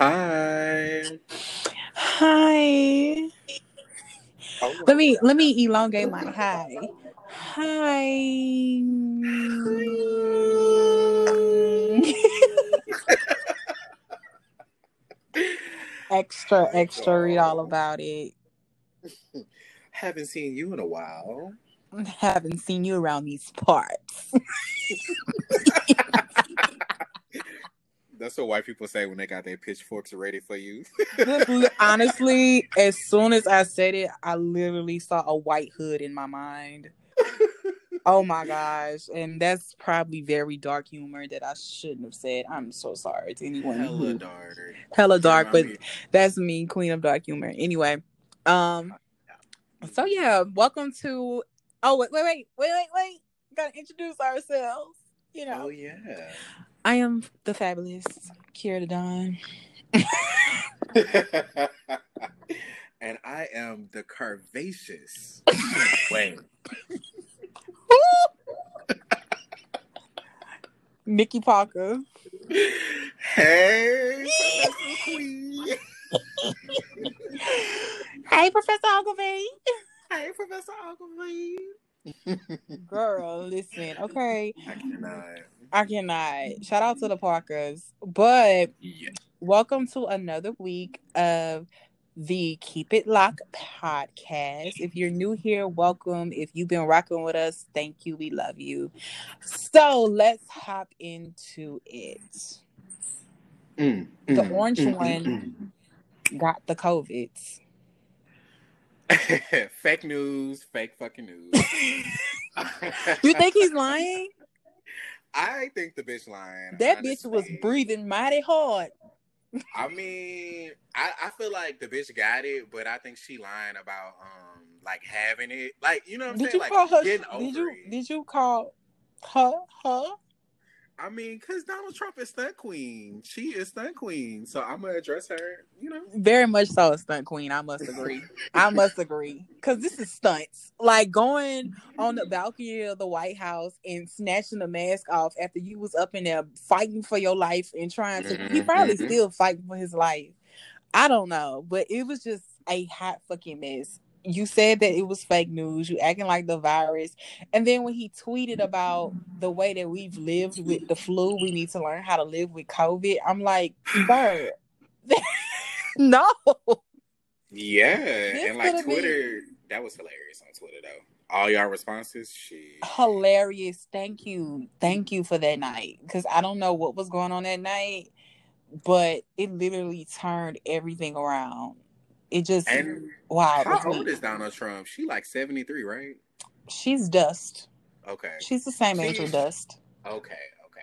Hi. Hi. Oh Let me let me elongate my hi. Hi. extra, extra. Read all about it. Haven't seen you in a while. Haven't seen you around these parts. That's what white people say when they got their pitchforks ready for you. Honestly, as soon as I said it, I literally saw a white hood in my mind. Oh my gosh. And that's probably very dark humor that I shouldn't have said. I'm so sorry to anyone. Hella who, dark. hella dark, but me- that's me, queen of dark humor. Anyway. Um so yeah, welcome to oh wait, wait, wait, wait, wait, wait. Gotta introduce ourselves. You know. Oh yeah. I am the fabulous Kira Dawn. and I am the curvaceous Wayne. Nikki Parker. Hey, Professor Queen. Hey, Professor Oglevee. Hey, Professor Oglevee. Girl, listen, okay. I cannot. I cannot. Shout out to the Parkers. But Yeah. welcome to another week of the Keep It Locked podcast. If you're new here, welcome. If you've been rocking with us, thank you. We love you. So let's hop into it. Mm, The mm, orange mm, one got the COVIDs. fake news, fake fucking news. You think he's lying? I think the bitch lying. That bitch was breathing mighty hard. I mean, I, I feel like the bitch got it, but I think she lying about um like having it. Like, you know what I'm Did saying? you like call her? Did you it. did you call her her? I mean, because Donald Trump is stunt queen. She is stunt queen. So I'm gonna address her, you know. Very much so, a stunt queen. I must agree. I must agree because this is stunts. Like going on the balcony of the White House and snatching the mask off after you was up in there fighting for your life and trying to. He probably Mhm. still fighting for his life. I don't know, but it was just a hot fucking mess. You said that it was fake news. You acting like the virus, and then when he tweeted about the way that we've lived with the flu, we need to learn how to live with COVID. I'm like, sir, no. Yeah. This and like could've been- Twitter, that was hilarious on Twitter though. All y'all responses, she hilarious. Thank you. Thank you for that night. Because I don't know what was going on that night, but it literally turned everything around. It just and wow. how old is Donald Trump? She like 73, right? She's dust. Okay. She's the same age as dust. Okay, okay.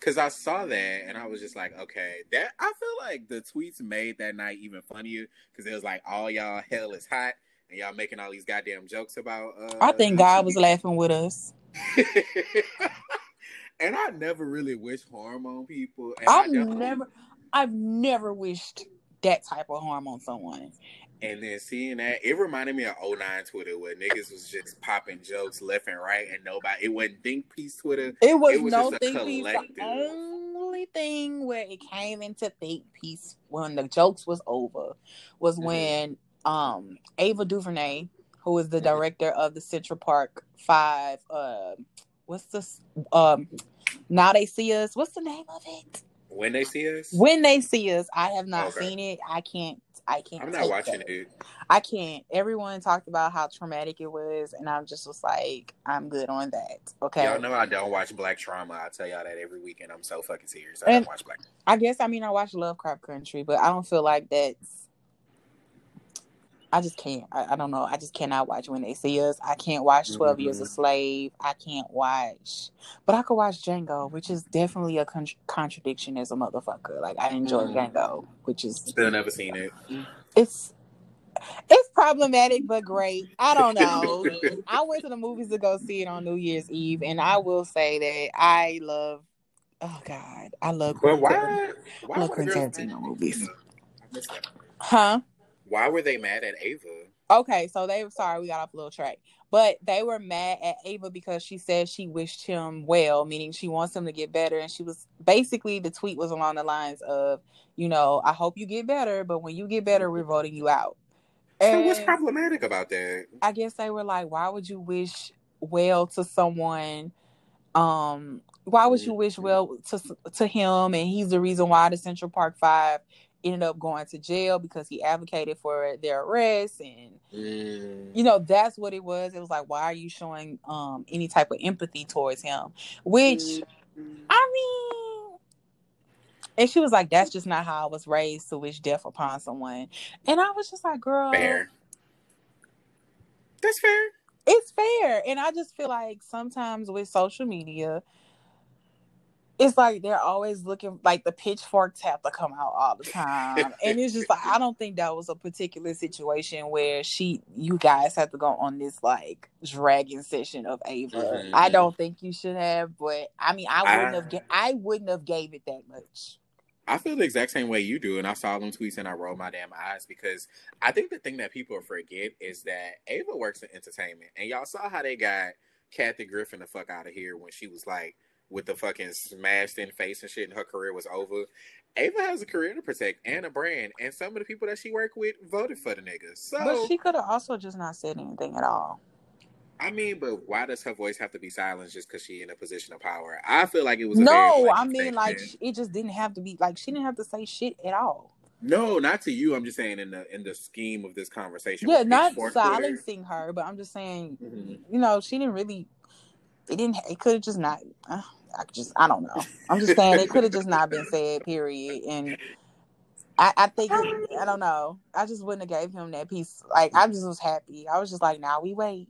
Cause I saw that and I was just like, okay, that I feel like the tweets made that night even funnier because it was like all y'all hell is hot and y'all making all these goddamn jokes about. Uh, I think God was laughing with us. and I never really wish harm on people. I've never, I've never wished that type of harm on someone. And then seeing that, it reminded me of 09 Twitter where niggas was just popping jokes left and right and nobody, it wasn't Think Piece Twitter. It was, It was no think piece. The only thing where it came into think piece when the jokes was over was Mhm. when um Ava DuVernay, who is the Mhm. director of the Central Park Five, uh, what's this? Um, now they see us. What's the name of it? When they see us, When they see us. I have not Okay. seen it. I can't. I can't. I'm not watching that. it. I can't. Everyone talked about how traumatic it was, and I'm just was like, I'm good on that. Okay. Y'all know I don't watch Black Trauma. I tell y'all that every weekend. I'm so fucking serious. I And- don't watch Black. I guess I mean I watch Lovecraft Country, but I don't feel like that's. I just can't. I, I don't know. I just cannot watch when they see us. I can't watch 12 Years a Mhm. Slave. I can't watch, but I could watch Django, which is definitely a con- contradiction as a motherfucker. Like I enjoy Mhm. Django, which is Still never seen it. it's it's problematic but great. I don't know. I went to the movies to go see it on New Year's Eve, and I will say that I love. Oh God, I love. But Quentin why? Why Look, were Quentin Tarantino movies. Ava? I missed that. Huh? Why were they mad at Ava? Okay, so they were sorry we got off a little track, but they were mad at Ava because she said she wished him well, meaning she wants him to get better, and she was basically the tweet was along the lines of, you know, I hope you get better, but when you get better, we're voting you out. So what's problematic about that? I guess they were like, why would you wish well to someone? Um, why would you wish well to to him? And he's the reason why the Central Park Five ended up going to jail because he advocated for their arrest and Mm. you know that's what it was it was like why are you showing um any type of empathy towards him which i mean and she was like that's just not how i was raised to wish death upon someone and i was just like girl fair. That's fair. it's fair and i just feel like sometimes with social media it's like they're always looking like the pitchforks have to come out all the time. And it's just like i don't think that was a particular situation where she you guys have to go on this like dragging session of ava. Mhm. i don't think you should have but i mean i wouldn't I- have ga- i wouldn't have gave it that much. I feel the exact same way you do, and I saw them tweets and I rolled my damn eyes because I think the thing that people forget is that Ava works in entertainment, and y'all saw how they got Kathy Griffin the fuck out of here when she was like with the fucking smashed in face and shit, and her career was over. Ava has a career to protect and a brand, and some of the people that she worked with voted for the niggas. So but she could have also just not said anything at all I mean, but why does her voice have to be silenced just because she in a position of power? I feel like it was a no i mean like it just didn't have to be like she didn't have to say shit at all No, not to you. I'm just saying in the in the scheme of this conversation. yeah not silencing her but i'm just saying Mhm. you know, she didn't really. It didn't. It could have just not. Uh, I just. I don't know. I'm just saying it could have just not been said. Period. And I, I think. I don't know. I just wouldn't have gave him that piece. Like I just was happy. I was just like, now we wait.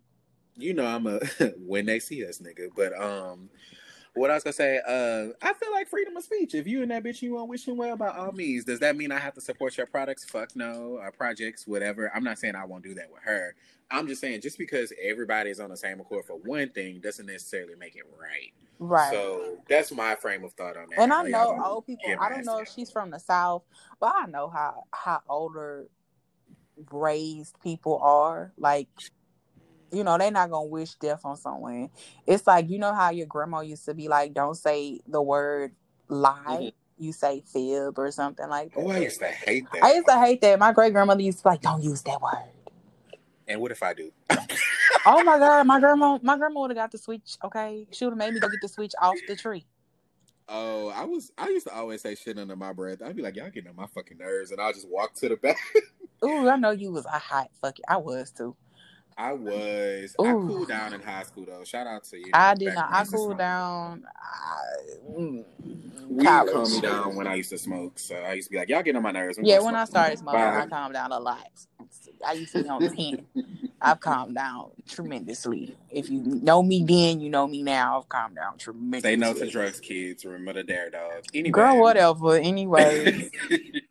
You know, I'm a when they see us, nigga. But um, what I was gonna say, uh, I feel like freedom of speech. If you and that bitch you want wish him well by all means. Does that mean I have to support your products? Fuck no. Projects, whatever. I'm not saying I won't do that with her. I'm just saying just because everybody's on the same accord for one thing doesn't necessarily make it right. Right. So that's my frame of thought on that. and I know know don't old people. I don't know if she's from the south, but I know how how older raised people are. Like, you know, they're not gonna wish death on someone. It's like you know how your grandma used to be like, "Don't say the word lie." Mhm. You say fib or something like that. Oh, I used to hate that. I used to hate that. My great grandmother used to be like, "Don't use that word." and what if I do? oh my god, my grandma, my grandma would have got the switch. Okay, she would have made me go get the switch off the tree. Oh, I was. I used to always say shit under my breath. I'd be like, "Y'all getting on my fucking nerves," and I'll just walk to the back. Ooh, I know you was a hot fucking. I was too. I was. I cooled down in high school though. Shout out to you. I did not. I cooled down. I, mm, college. calmed me down when I used to smoke. So I used to be like, "Y'all getting on my nerves." I'm Yeah, when I started smoking, I calmed down a lot. I used to be on ten. I've calmed down tremendously. If you know me then, you know me now. I've calmed down tremendously. Say no to drugs, kids. Remember the dare dog. Anyway, Girl, whatever. Anyways,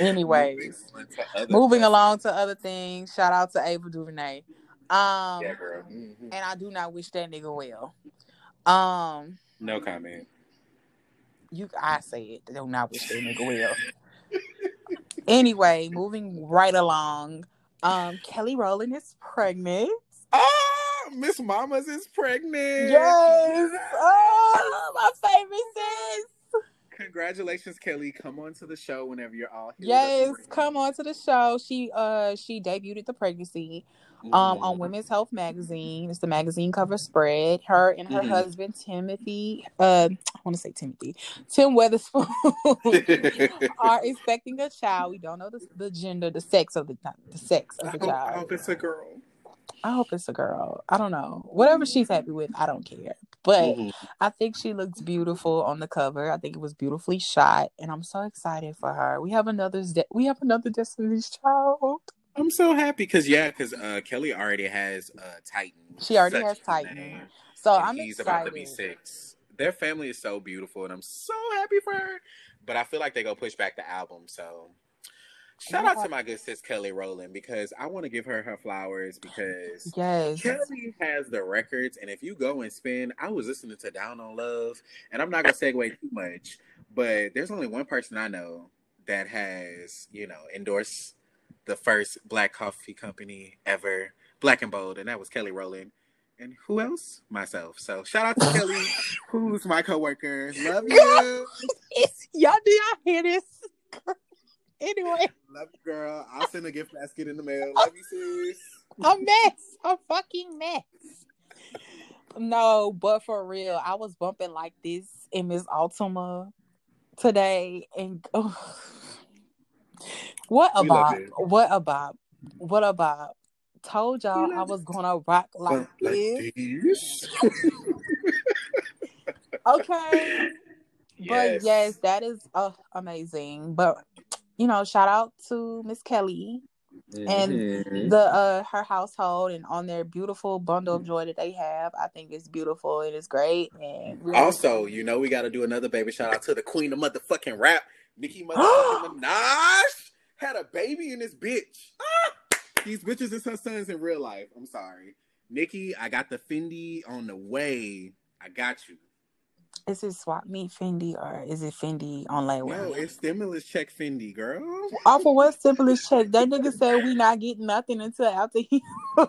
Anyways. Moving on to other moving along to other things. Shout out to Ava DuVernay. Um, Yeah, girl. Mhm. and I do not wish that nigga well. Um, No comment. you, I say it. Do not wish that nigga well. anyway, moving right along. Um, Kelly Rowland is pregnant. Oh, Miss Mamas is pregnant. Yes. Oh, my favorite sis. Congratulations, Kelly. Come on to the show whenever you're all healed up and Yes, come on to the show. She uh she debuted the pregnancy um Mhm. on Women's Health magazine. It's the magazine cover spread. Her and her Mhm. husband Timothy, uh, I want to say Timothy, Tim Weatherspoon are expecting a child. We don't know the, the gender, the sex of the the sex of the hope, I hope it's a girl. I hope it's a girl. I don't know. Whatever she's happy with, I don't care. But Mhm. I think she looks beautiful on the cover. I think it was beautifully shot, and I'm so excited for her. We have another de- we have another Destiny's Child. I'm so happy because yeah, because uh, Kelly already has uh, Titan. She already has Titan. name. So I'm he's excited. about to be six. Their family is so beautiful, and I'm so happy for her. But I feel like they go push back the album. So shout out to my good sis Kelly Rowland because I want to give her her flowers because Yes. Kelly has the records, and if you go and spin, I was listening to Down on Love, and I'm not gonna segue too much, but there's only one person I know that has, you know, endorsed the first black coffee company ever, Black and Bold, and that was Kelly Rowland. And who else? Myself. So shout out to Kelly, who's my coworker. Love you. y'all do y'all hear this? Anyway. Love you, girl. I'll send a gift basket in the mail. Love you, sis. A mess. A fucking mess. No, but for real, I was bumping like this in Miss Ultima today, and oh, what about what about what about? Told y'all I was gonna rock like, like this. okay, yes. but yes, that is uh, amazing. But you know, shout out to Miss Kelly mm-hmm. and the uh her household and on their beautiful bundle of joy that they have. I think it's beautiful. It is great. And also, you know, we got to do another baby shout out to the queen of motherfucking rap, Nicki motherfucking Minaj. Had a baby in this bitch. Ah! These bitches is her sons in real life. I'm sorry, Nicki. I got the Fendi on the way. I got you. Is it swap meet Fendi or is it Fendi on layaway? No, it's stimulus check Fendi, girl. Off of what stimulus check? That nigga said we not getting nothing until after he.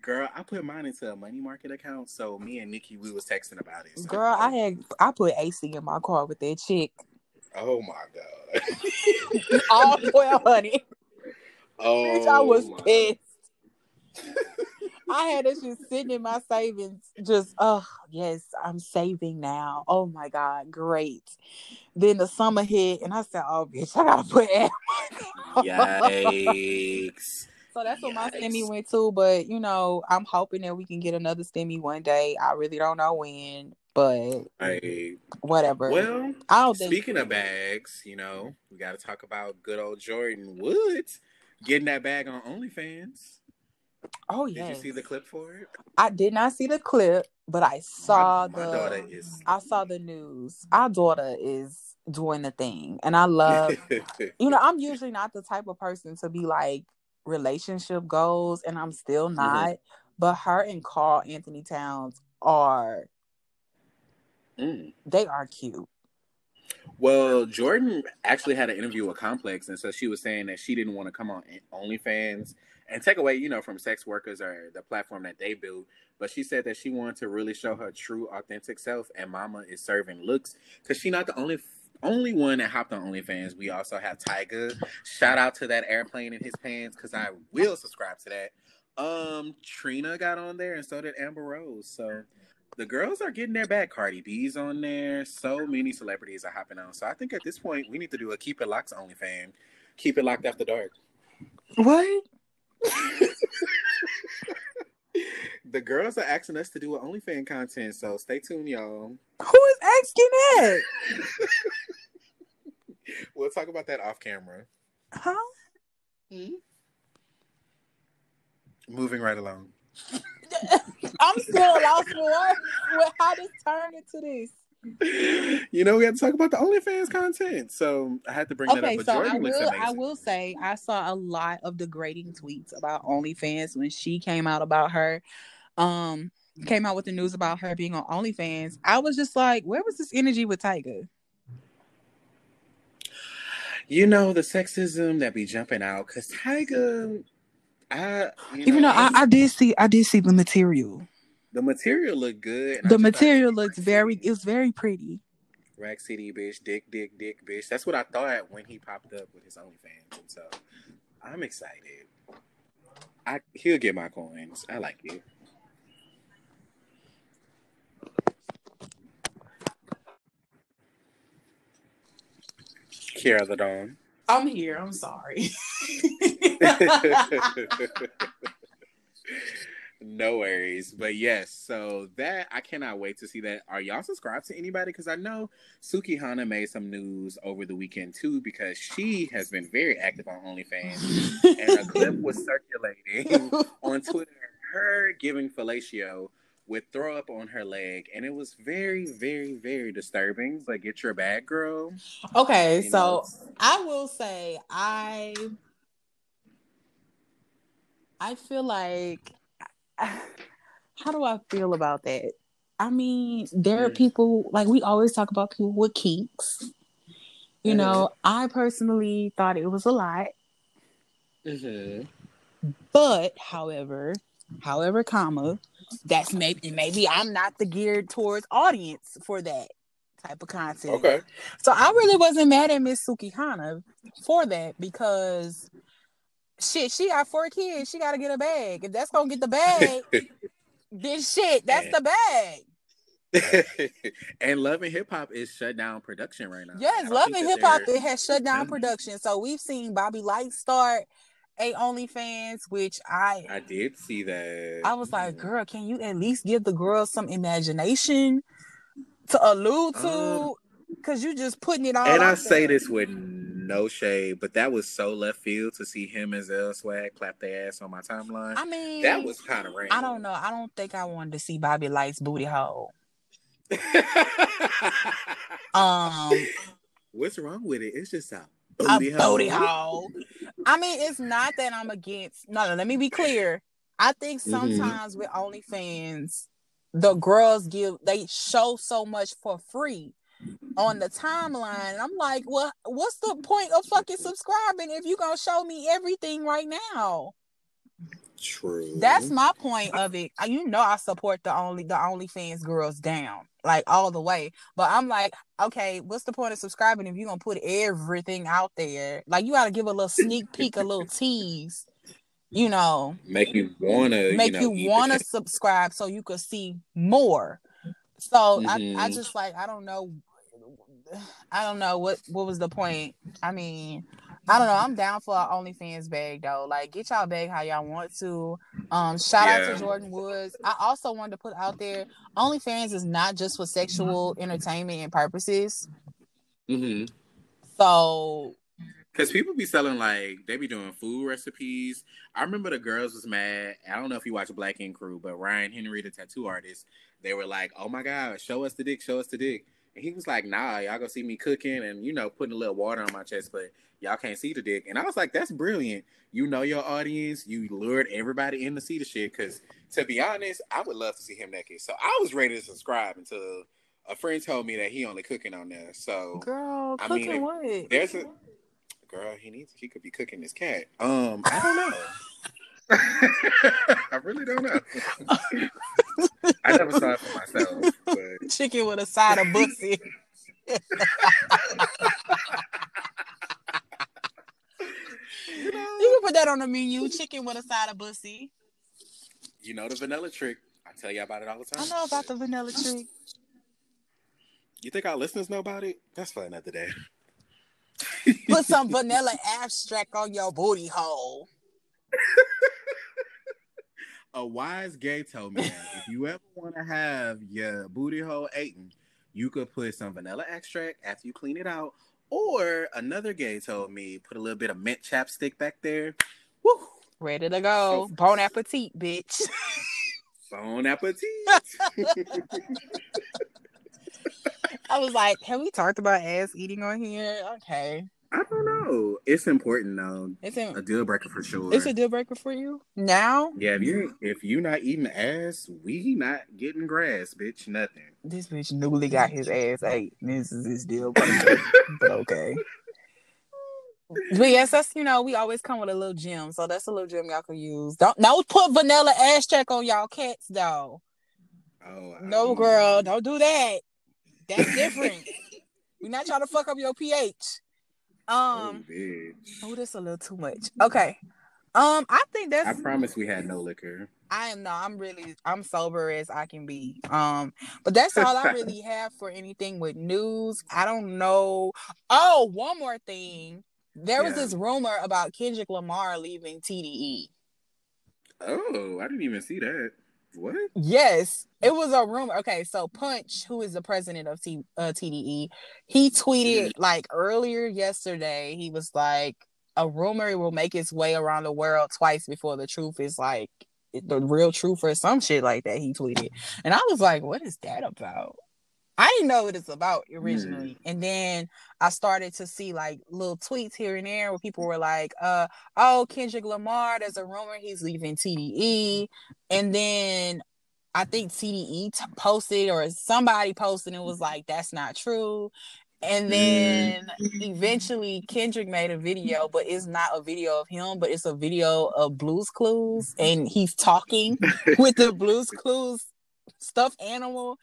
girl, I put mine into a money market account, so me and Nikki we was texting about it. So girl, I had I put AC in my car with that chick. Oh my god! All twelve honey. Oh, Bitch, I was oh pissed. I had this just sitting in my savings, just oh yes, I'm saving now. Oh my god, great. Then the summer hit, and I said, "Oh bitch, I gotta put air." Yikes! so that's what my stimmy went to. But you know, I'm hoping that we can get another stimmy one day. I really don't know when, but whatever. Well, I don't speaking of bags, you know, we got to talk about good old Jordyn Woods getting that bag on OnlyFans. Oh yeah. Did you see the clip for it? I did not see the clip, but I saw my, my the. Daughter is... I saw the news. Our daughter is doing the thing, and I love. you know, I'm usually not the type of person to be like relationship goals, and I'm still mm-hmm. not. Mm-hmm. But her and Karl-Anthony Towns are. Mm. They are cute. Well, Jordan actually had an interview with Complex, and so she was saying that she didn't want to come on OnlyFans and take away, you know, from sex workers or the platform that they build. But she said that she wanted to really show her true, authentic self, and Mama is serving looks because she not the only only one that hopped on OnlyFans. We also have Tyga. Shout out to that airplane in his pants because I will subscribe to that. Um, Trina got on there, and so did Amber Rose. So the girls are getting their back. Cardi B's on there. So many celebrities are hopping on. So I think at this point we need to do a Keep It Locked OnlyFans. Keep It Locked After Dark. What? The girls are asking us to do an OnlyFans content, so stay tuned, y'all. Who is asking that? we'll talk about that off camera. Huh? Hmm? Moving right along. I'm still lost for what, how this turned into this you know, we had to talk about the OnlyFans content, so I had to bring okay, that up. But so I will, I will say, I saw a lot of degrading tweets about OnlyFans when she came out about her, um, came out with the news about her being on OnlyFans. I was just like, where was this energy with Tyga? You know the sexism that be jumping out because Tyga I even know, though I, I did see, I did see the material. The material looked good. The material looks very. It was very pretty. Rack City, bitch, dick, dick, dick, bitch. That's what I thought when he popped up with his OnlyFans, and so I'm excited. I he'll get my coins. I like it. Kara the Dawn. I'm here. I'm sorry. No worries. But yes, so that I cannot wait to see that. Are y'all subscribed to anybody? Because I know Sukihana made some news over the weekend too, because she has been very active on OnlyFans. and a clip was circulating on Twitter, her giving fellatio with throw up on her leg. And it was very, very, very disturbing. But get your bag, girl. Okay, you so know. I will say I I feel like how do I feel about that? I mean, there are people like we always talk about people with kinks, You know, I personally thought it was a lot. Mm-hmm. But however, however, comma, that's maybe maybe I'm not the geared towards audience for that type of content. Okay. So I really wasn't mad at Miss Sukihana for that because shit, she got four kids. She gotta get a bag. If that's gonna get the bag, then shit, that's the bag. and Love and Hip Hop is shut down production right now. Yes, Love and Hip Hop it has shut down production. So we've seen Bobby Light start a OnlyFans, which I I did see that. I was like, girl, can you at least give the girls some imagination to allude to? Um, Cause you just putting it all. and I say there. this with no shade, but that was so left field to see him as Zell Swag clap their ass on my timeline. I mean, that was kind of random. I don't know. I don't think I wanted to see Bobby Light's booty hole. Um, What's wrong with it? It's just a a booty hole. booty hole. I mean, it's not that I'm against. No, no. Let me be clear. I think Mhm. sometimes with OnlyFans, the girls give they show so much for free on the timeline. And I'm like, well, what's the point of fucking subscribing if you're gonna show me everything right now? True. That's my point of it. You know, I support the only the OnlyFans girls down like all the way. But I'm like, okay, what's the point of subscribing if you're gonna put everything out there? Like, you gotta give a little sneak peek, a little tease. You know, make you wanna make you, know, you want to subscribe so you could see more. So I, I Mhm. just like I don't know, I don't know what what was the point. I mean, I don't know. I'm down for an OnlyFans bag though. Like, get y'all bag how y'all want to. Um, shout out to Jordyn Woods. I also wanted to put out there, OnlyFans is not just for sexual entertainment and purposes. Mm-hmm. So Cause people be selling like they be doing food recipes. I remember the girls was mad. I don't know if you watch Black Ink Crew, but Ryan Henry, the tattoo artist, they were like, "Oh my god, show us the dick, show us the dick." And he was like, "Nah, y'all gonna see me cooking and you know putting a little water on my chest, but y'all can't see the dick." And I was like, "That's brilliant. You know your audience. You lured everybody in to see the shit." Cause to be honest, I would love to see him naked. So I was ready to subscribe until a friend told me that he only cooking on there. So girl, I cooking mean, what? there's a girl. He needs. He could be cooking his cat. Um, I don't know. I really don't know. I never saw it for myself, but Chicken with a side of pussy. you know, You can put that on the menu. Chicken with a side of pussy. you know the vanilla trick. I tell you about it all the time. I know about the vanilla trick. You think our listeners know about it? That's for another day. Put some vanilla abstract on your booty hole. A wise gay told me if you ever want to have your booty hole eaten, you could put some vanilla extract after you clean it out. Or another gay told me put a little bit of mint chapstick back there. Woo! Ready to go. So- Bon appetit, bitch. Bon appetit. I was like, have we talked about ass eating on here? Okay. I don't know. It's important though. It's A a, deal breaker for sure. it's a deal breaker for you? Now? yeah, if you if you not eating ass, we not getting grass, bitch. Nothing. This bitch newly got his ass ate. This is his deal breaker. but okay. But yes, that's you know, we always come with a little gem. So that's a little gem y'all can use. Don't no put vanilla ass check on y'all cats though. Oh No, um, girl, don't do that. That's different. We're not trying to fuck up your pH. Oh, Um, oh, that's a little too much. Okay. Um, I think that's. I promise we had no liquor. I am no. I'm really. I'm sober as I can be. Um, but that's all I really have for anything with news. I don't know. Oh, one more thing. There was Yeah. this rumor about Kendrick Lamar leaving TDE. Oh, I didn't even see that. What? Yes, it was a rumor. Okay, so Punch, who is the president of T- uh, TDE, he tweeted like earlier yesterday. He was like, "A rumor will make its way around the world twice before the truth is like the real truth or some shit like that." He tweeted, and I was like, "What is that about?" I didn't know what it's about originally, and then I started to see like little tweets here and there where people were like, "Uh, oh, Kendrick Lamar, there's a rumor he's leaving TDE." And then I think TDE t- posted or somebody posted and was like, that's not true. And then eventually Kendrick made a video, but it's not a video of him, but it's a video of Blues Clues, and he's talking with the Blues Clues stuffed animal.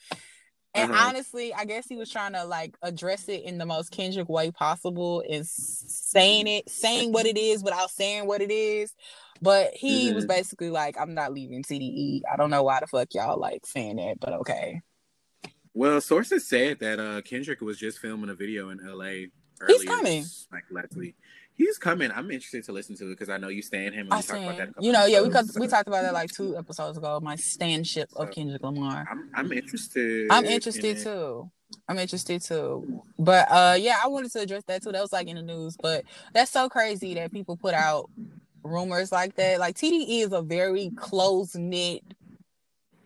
And Uh-huh. honestly, I guess he was trying to like address it in the most Kendrick way possible and saying it, saying what it is without saying what it is. But he was Mhm. basically like, I'm not leaving TDE. I don't know why the fuck y'all like saying that, but okay. Well, sources said that uh Kendrick was just filming a video in LA. Earlier, coming. like last week. He's coming. I'm interested to listen to it because I know you stand him. And I we talked about that. a stand, you know, yeah, we episodes, we so talked about that like two episodes ago. My standship of So- Kendrick Lamar. I'm I'm interested. I'm in interested it. too. I'm interested too. But uh yeah, I wanted to address that too. That was like in the news. But that's so crazy that people put out rumors like that. Like TDE is a very close knit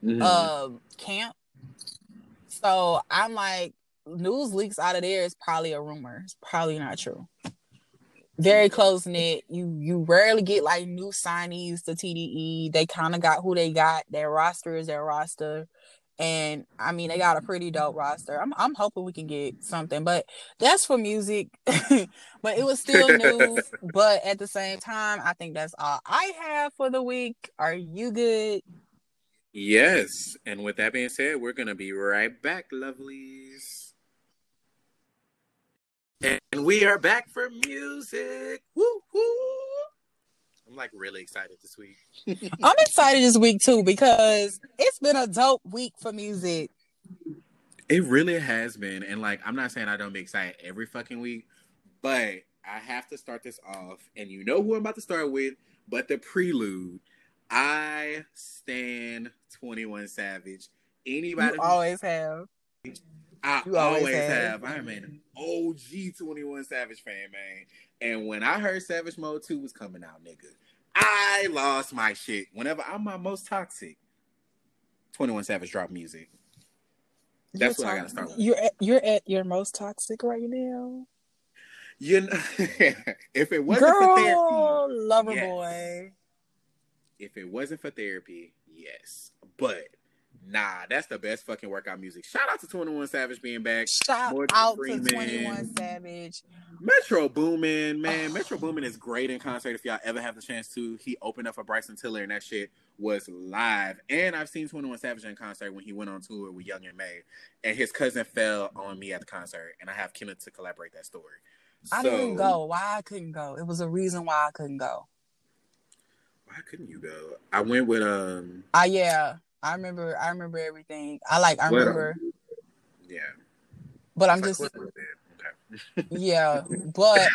Mhm. um camp. So I'm like, news leaks out of there is probably a rumor. It's probably not true. Very close knit. You you rarely get like new signees to TDE. They kind of got who they got. Their roster is their roster. And I mean they got a pretty dope roster. I'm I'm hoping we can get something, but that's for music. but it was still news. but at the same time, I think that's all I have for the week. Are you good? Yes, and with that being said, we're gonna be right back, lovelies. And we are back for music. Woo woo! I'm like really excited this week. I'm excited this week too because it's been a dope week for music. It really has been, and like I'm not saying I don't be excited every fucking week, but I have to start this off, and you know who I'm about to start with, but the prelude. I stand 21 Savage. Anybody You always have. I You always always, have. have. I'm an OG 21 Savage fan, man. And when I heard Savage Mode 2 was coming out, nigga, I lost my shit. Whenever I'm my most toxic, 21 Savage drop music. That's You're what I gotta start with. You're at, you're at your most toxic right now. You know, if it wasn't for therapy, lover yes. boy. if it wasn't for therapy, yes. But nah, that's the best fucking workout music. Shout out to 21 Savage being back. Shout Morgan out Freeman. to 21 Savage. Metro Boomin, man. Metro Boomin is great in concert if y'all ever have the chance to. He opened up for Bryson Tiller and that shit was live. And I've seen 21 Savage in concert when he went on tour with Young and May. And his cousin fell on me at the concert. And I have Kenneth to collaborate that story. I So, didn't go. Why I couldn't go? It was a reason why I couldn't go. Why couldn't you go? I went with um Ah, yeah. I remember. I remember everything. I like. I um, remember. yeah. But I'm just. like, what was it? Okay. Yeah. But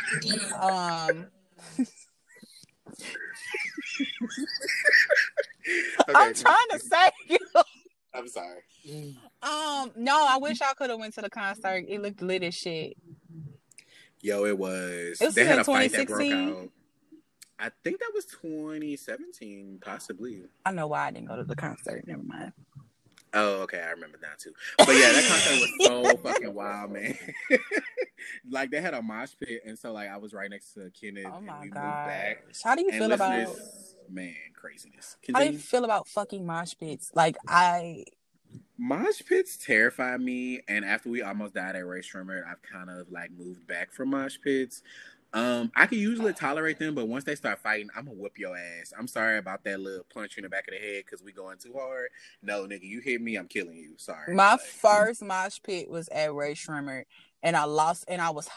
um. I'm trying to say you. I'm sorry. Um, no, I wish I could have went to the concert. It looked lit as shit. Yo, it was. It was they had a fight that broke 2016? out. I think that was 2017, possibly. I know why I didn't go to the concert. Never mind. Oh, okay, I remember that too. But yeah, that concert was so fucking wild, man. like they had a mosh pit, and so like I was right next to Kenneth, Oh and my moved god. back. How do you feel about man craziness. how do you feel about fucking mosh pits? Like I Mosh pits terrify me, and after we almost died at Rae Sremmurd, I've kind of like moved back from mosh pits. Um, I can usually tolerate them, but once they start fighting, I'm gonna whoop your ass. I'm sorry about that little punch in the back of the head because we going too hard. No, nigga, you hit me, I'm killing you. Sorry. my Like, first mosh pit was at Rae Sremmurd and I lost and I was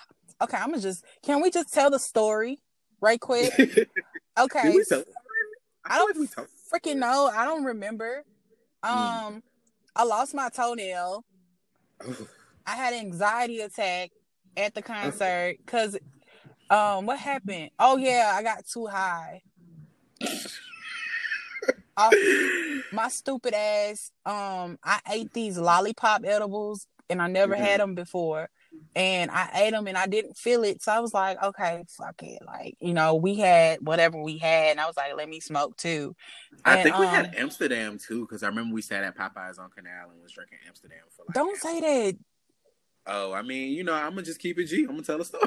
okay, I'm gonna just can we just tell the story right quick? Okay. Tell- I feel don't like we told- freaking know. I don't remember. Mm. Um I lost my toenail. Oh, I had an anxiety attack at the concert because um what happened? Oh yeah, I got too high. I- my stupid ass um I ate these lollipop edibles and I never Mhm. had them before. And I ate them and I didn't feel it. So I was like, okay, fuck it. Like, you know, we had whatever we had. And I was like, let me smoke too. I And, think we um, had Amsterdam too, because I remember we sat at Popeyes on Canal and was drinking Amsterdam for like. Don't say that. Oh, I mean, you know, I'm gonna just keep it G. I'm gonna tell a story.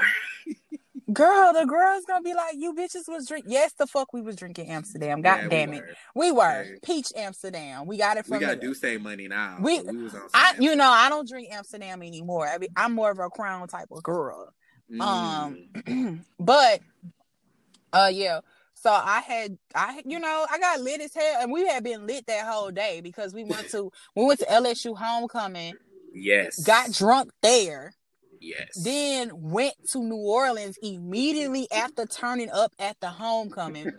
Girl, the girl's gonna be like, "You bitches was drink." Yes, the fuck we was drinking Amsterdam. God Yeah, we damn it, were. we were peach Amsterdam. We got it from. We got do say money now. We- but was on I, you know, I don't drink Amsterdam anymore. I mean, I'm more of a Crown type of girl. Mm. Um, but uh, yeah. So I had, I you know, I got lit as hell, and we had been lit that whole day because we went to we went to LSU homecoming, yes, got drunk there, yes. then went to New Orleans immediately after turning up at the homecoming.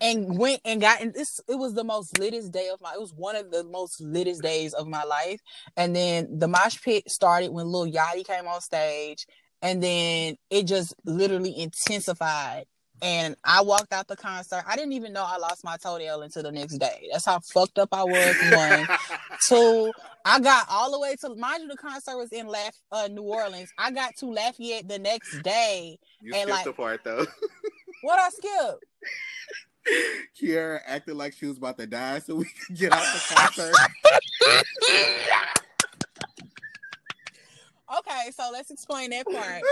And went and got and this it was the most littest day of my it was one of the most littest days of my life. And then the mosh pit started when Lil Yachty came on stage, and then it just literally intensified. And I walked out the concert. I didn't even know I lost my toenail until the next day. That's how fucked up I was. One, two, I got all the way to mind you, the concert was in Laf- uh, New Orleans. I got to Lafayette the next day. you and, skipped like- the part though. What I skipped? Kiara acted like she was about to die so we could get out the concert. Okay, so let's explain that part.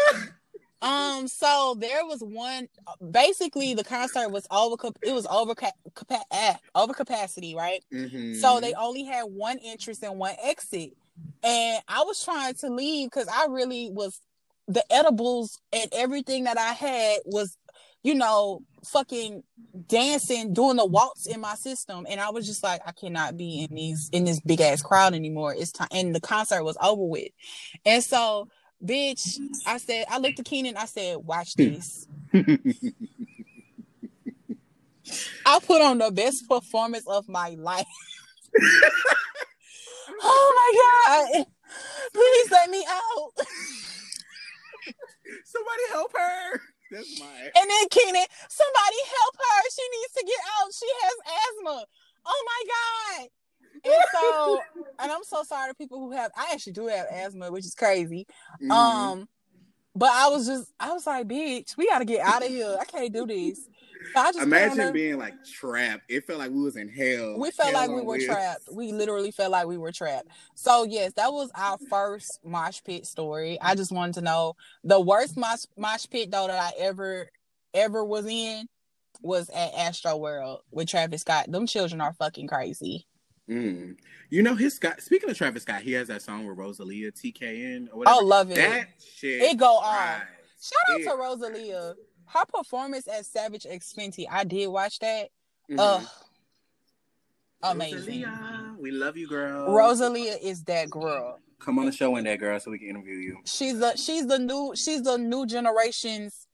Um, so there was one. Basically, the concert was over. It was over ca- capa- eh, over capacity, right? Mhm. So they only had one entrance and one exit. And I was trying to leave because I really was the edibles and everything that I had was, you know, fucking dancing, doing the waltz in my system. And I was just like, I cannot be in these in this big ass crowd anymore. It's time and the concert was over with. And so, bitch, I said, I looked at Keenan, I said, watch hmm. this. I put on the best performance of my life. oh my god! Please let me out. Somebody help her. That's my. And then Keenan, somebody help her. She needs to get out. She has asthma. Oh my god! And so, and I'm so sorry to people who have. I actually do have asthma, which is crazy. Mhm. Um, but I was just, I was like, bitch, we gotta get out of here. I can't do this. So I just Imagine being like trapped. It felt like we was in hell. we felt Hell like we were wheels. trapped. We literally felt like we were trapped. So yes, that was our first mosh pit story. I just wanted to know the worst mosh, mosh pit though that I ever ever was in was at Astro World with Travis Scott. Them children are fucking crazy. Mm. You know his Scott. Speaking of Travis Scott, he has that song with Rosalia, TKN or whatever. Oh, love it. that shit. It go on. Shout out It- to Rosalia. Her performance as Savage X Fenty, I did watch that. Mhm. Ugh. Amazing. Rosalia, we love you, girl. Rosalia is that girl. come on the show one that girl, so we can interview you. She's the she's the new she's the new generation's.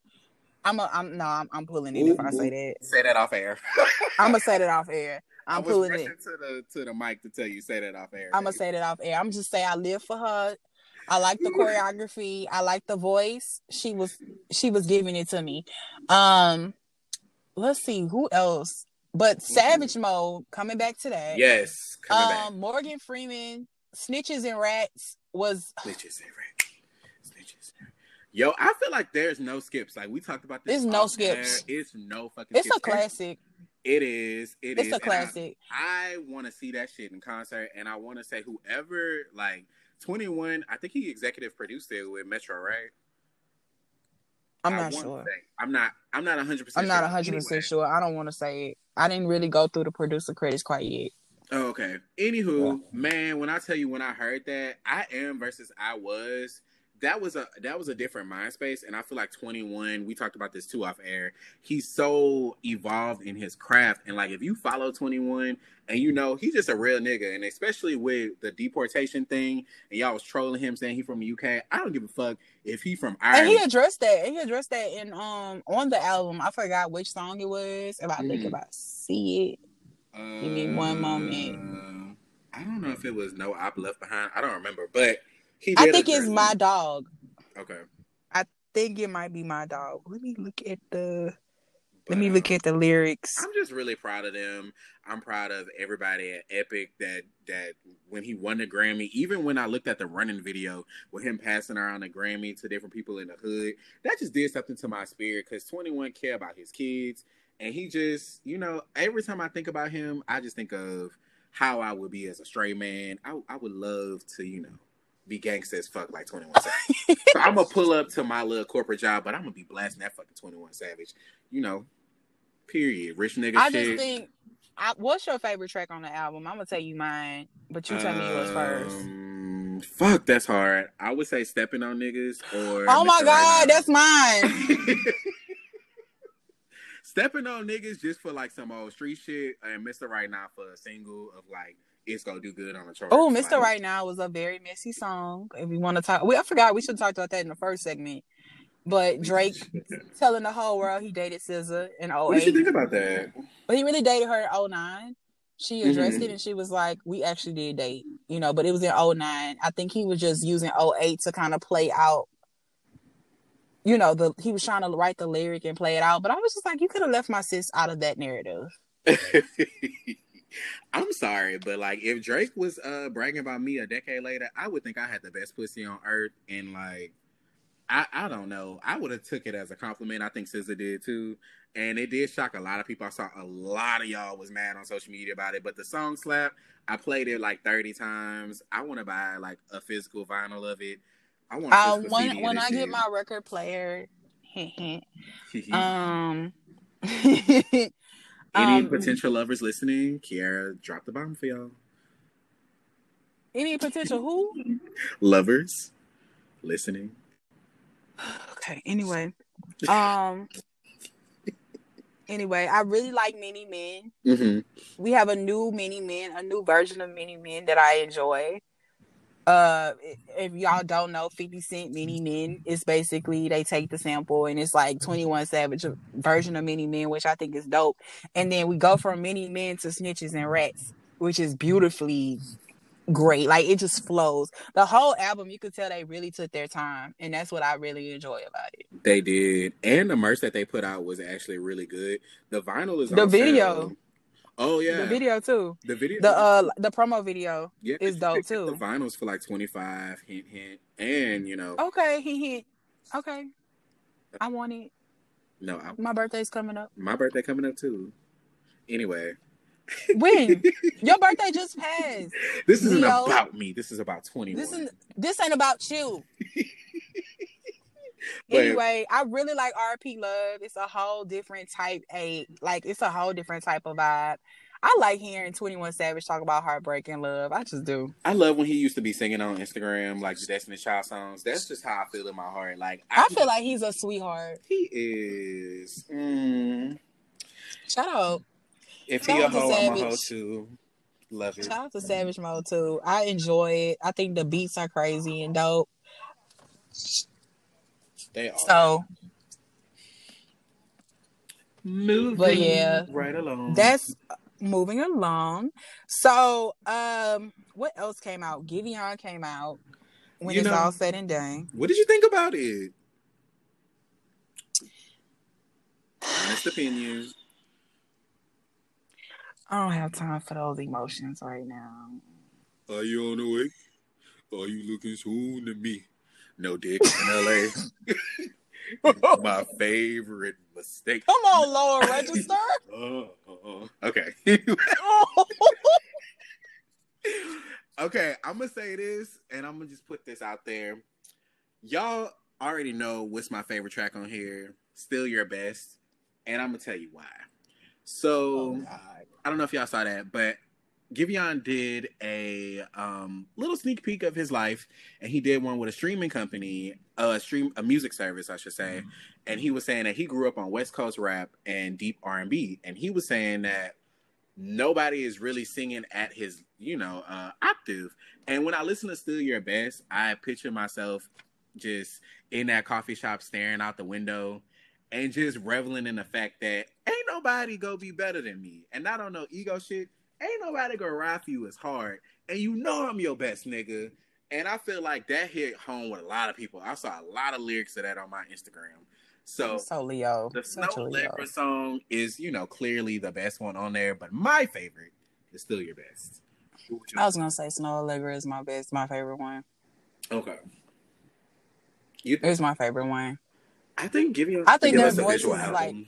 I'm a I'm no I'm, I'm pulling it if I say that. Say that off air. I'm gonna say that off air. I I'm was pulling it. to the to the mic to tell you say that off air. I'm gonna say that off air. I'm just say I live for her. I like the choreography. I like the voice. She was she was giving it to me. Um, let's see who else. But Savage Mode coming back to that. Yes, coming back. Um, Morgan Freeman, Snitches and Rats was Snitches and rats. Snitches. Yo, I feel like there's no skips. Like we talked about this. There's no off air. skips. It's no fucking. it's a classic. It is. It It's is. a And I- classic. I, want to see that shit in concert, and I want to say whoever like 21. I think he executive produced it with Metro, right? I'm not sure. say- I'm not. I'm not 100. percent I'm not 100 percent sure. I don't want to say it. I didn't really go through the producer credits quite yet. Oh, okay. Anywho, man, when I tell you when I heard that, I am versus I was. That was a that was a different mind space, and I feel like Twenty One. We talked about this too off air. He's so evolved in his craft, and like if you follow Twenty One, and you know he's just a real nigga, and especially with the deportation thing, and y'all was trolling him saying he from the UK. I don't give a fuck if he from And he addressed that. and He addressed that in um on the album. I forgot which song it was. If I think Mhm. about see it. Give me one moment. Uh, I don't know if it was No Opp Left Behind. I don't remember, but. I think it's my dog. Okay. I think it might be my dog. Let me look at the But, let me look um, at the lyrics. I'm just really proud of them. I'm proud of everybody at Epic that that when he won the Grammy, even when I looked at the running video with him passing around the Grammy to different people in the hood, that just did something to my spirit because 21 care about his kids, and he just, you know, every time I think about him, I just think of how I would be as a straight man. I, I would love to, you know, be gangsta as fuck like 21 Savage. so I'm gonna pull up to my little corporate job, but I'm gonna be blasting that fucking 21 Savage. You know, period. Rich nigga I shit. just think. I, what's your favorite track on the album? I'm gonna tell you mine, but you tell me yours first. Um, Fuck, that's hard. I would say stepping on niggas or. Oh my Mr. Right god, Now. that's mine. stepping on niggas just for like some old street shit, and Mr. Right Now for a single of like it's gonna do good on the chart. Oh, Mr. Like, Right Now was a very messy song. If we want to talk, we I forgot we should talk about that in the first segment. But Drake telling the whole world he dated SZA in What did you 08. think about that? But he really dated her in 09. She addressed Mhm. it and she was like, We actually did date, you know, but it was in 09. I think he was just using 08 to kind of play out, you know, the he was trying to write the lyric and play it out. But I was just like, You could have left my sis out of that narrative. I'm sorry, but like if Drake was uh bragging about me a decade later, I would think I had the best pussy on earth and like I, I don't know. I would have took it as a compliment. I think SZA did too. And it did shock a lot of people. I saw a lot of y'all was mad on social media about it. But the song slap, I played it like 30 times. I want to buy like a physical vinyl of it. I want Uh, when when I get my record player, hint, Any um, potential lovers listening, Kiara drop the bomb for y'all. any potential who? Lovers listening. Okay. Anyway, um, anyway, I really like Many Men. Mm-hmm. We have a new Many Men, a new version of Many Men that I enjoy. Uh, if y'all don't know, Fifty Cent Many Men is basically they take the sample and it's like Twenty One Savage version of Many Men, which I think is dope. And then we go from Many Men to Snitches and Rats, which is beautifully great. Like it just flows. The whole album, you could tell they really took their time, and that's what I really enjoy about it. They did, and the merch that they put out was actually really good. The vinyl is The video. sale. Oh yeah, The video too. The video. The uh the promo video. yeah, is dope, too. The vinyls for like twenty five. Hint, hint, and you know, Okay, he hit. Okay. I want it. no, I, My birthday's coming up. my birthday coming up too. Anyway, When? Your birthday just passed. this isn't Leo. about me. This is about twenty. This is this ain't about you. Anyway, I really like RP Love. It's a whole different type a like it's a whole different type of vibe. I like hearing 21 Savage talk about heartbreak and love. I just do. I love when he used to be singing on Instagram like the Destiny Child songs. That's just how I feel in my heart. Like I feel like he's a sweetheart. he is. Mm, Shout out. if Shout he a hoe, I'm a hoe too. Love it. Shout out to Savage Mode too. I enjoy it. I think the beats are crazy and dope. They are. So Moving But yeah, right along. that's moving along. So, um, what else came out? Giveon came out when You it's know- all said and done. What did you think about it? Honest opinions. I don't have time for those emotions right now. Are you on the way? Are you looking soon to me? No dick in LA. My favorite mistake. Come on, lower register. Uh, uh, uh. Okay. okay, I'm gonna say this, and I'm gonna just put this out there. Y'all already know what's my favorite track on here. Still your best, and I'm gonna tell you why. So Oh, I don't know if y'all saw that, but Giveon did a um, little sneak peek of his life, and he did one with a streaming company, a stream a music service, I should say. And he was saying that he grew up on West Coast rap and deep R and B, and he was saying that nobody is really singing at his, you know, uh, octave. And when I listen to "Still Your Best," I picture myself just in that coffee shop, staring out the window, and just reveling in the fact that ain't nobody go be better than me. And I don't on no ego shit. Ain't nobody gonna ride for you as hard. And you know I'm your best nigga. And I feel like that hit home with a lot of people. I saw a lot of lyrics of that on my Instagram. So so Leo, the such Snow Leo. Leopard song is, you know, clearly the best one on there, but my favorite is still your best. You- I was gonna say Snow Allegra is my best, my favorite one. Okay. You, It's my favorite one. I think give you. I think their us a voice visual is album.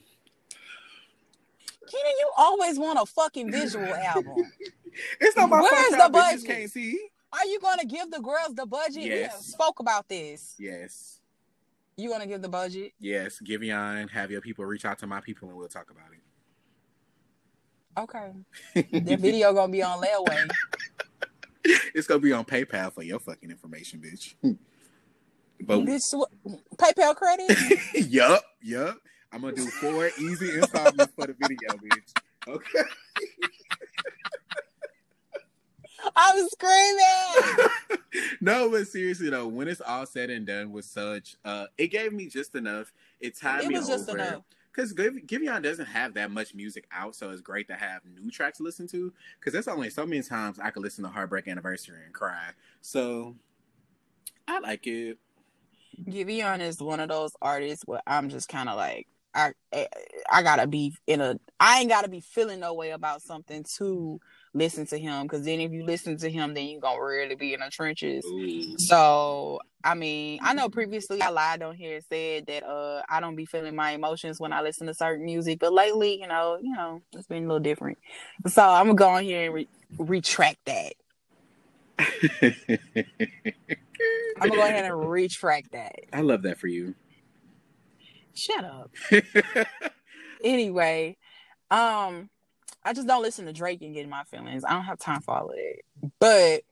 Kenan, you always want a fucking visual album. It's not my Where's fault. the budget? can't see. Are you gonna give the girls the budget? Yes. We spoke about this. Yes. You want to give the budget? Yes. Giveon, have your people reach out to my people and we'll talk about it. Okay. The video gonna be on layaway. it's gonna be on PayPal for your fucking information, bitch. but Bitch, what- PayPal credit? yup, yup. I'm gonna do four easy installments for the video, bitch. Okay. I'm screaming. no, but seriously though, when it's all said and done with such, uh, it gave me just enough. It tied It me was just over. enough. Because Giveon doesn't have that much music out, so it's great to have new tracks to listen to. Because there's only so many times I could listen to Heartbreak Anniversary and cry. So I like it. Giveon is one of those artists where I'm just kind of like, I, I I gotta be in a, I ain't gotta be feeling no way about something to listen to him. Because then if you listen to him, then you gonna really be in the trenches. Ooh. So I mean, I know previously I lied on here and said that uh I don't be feeling my emotions when I listen to certain music, but lately, you know, you know, it's been a little different. So I'm gonna go on here and re- retract that. I'm gonna go ahead and retract that. I love that for you. Shut up. Anyway, um, I just don't listen to Drake and get in my feelings. I don't have time for all of that. But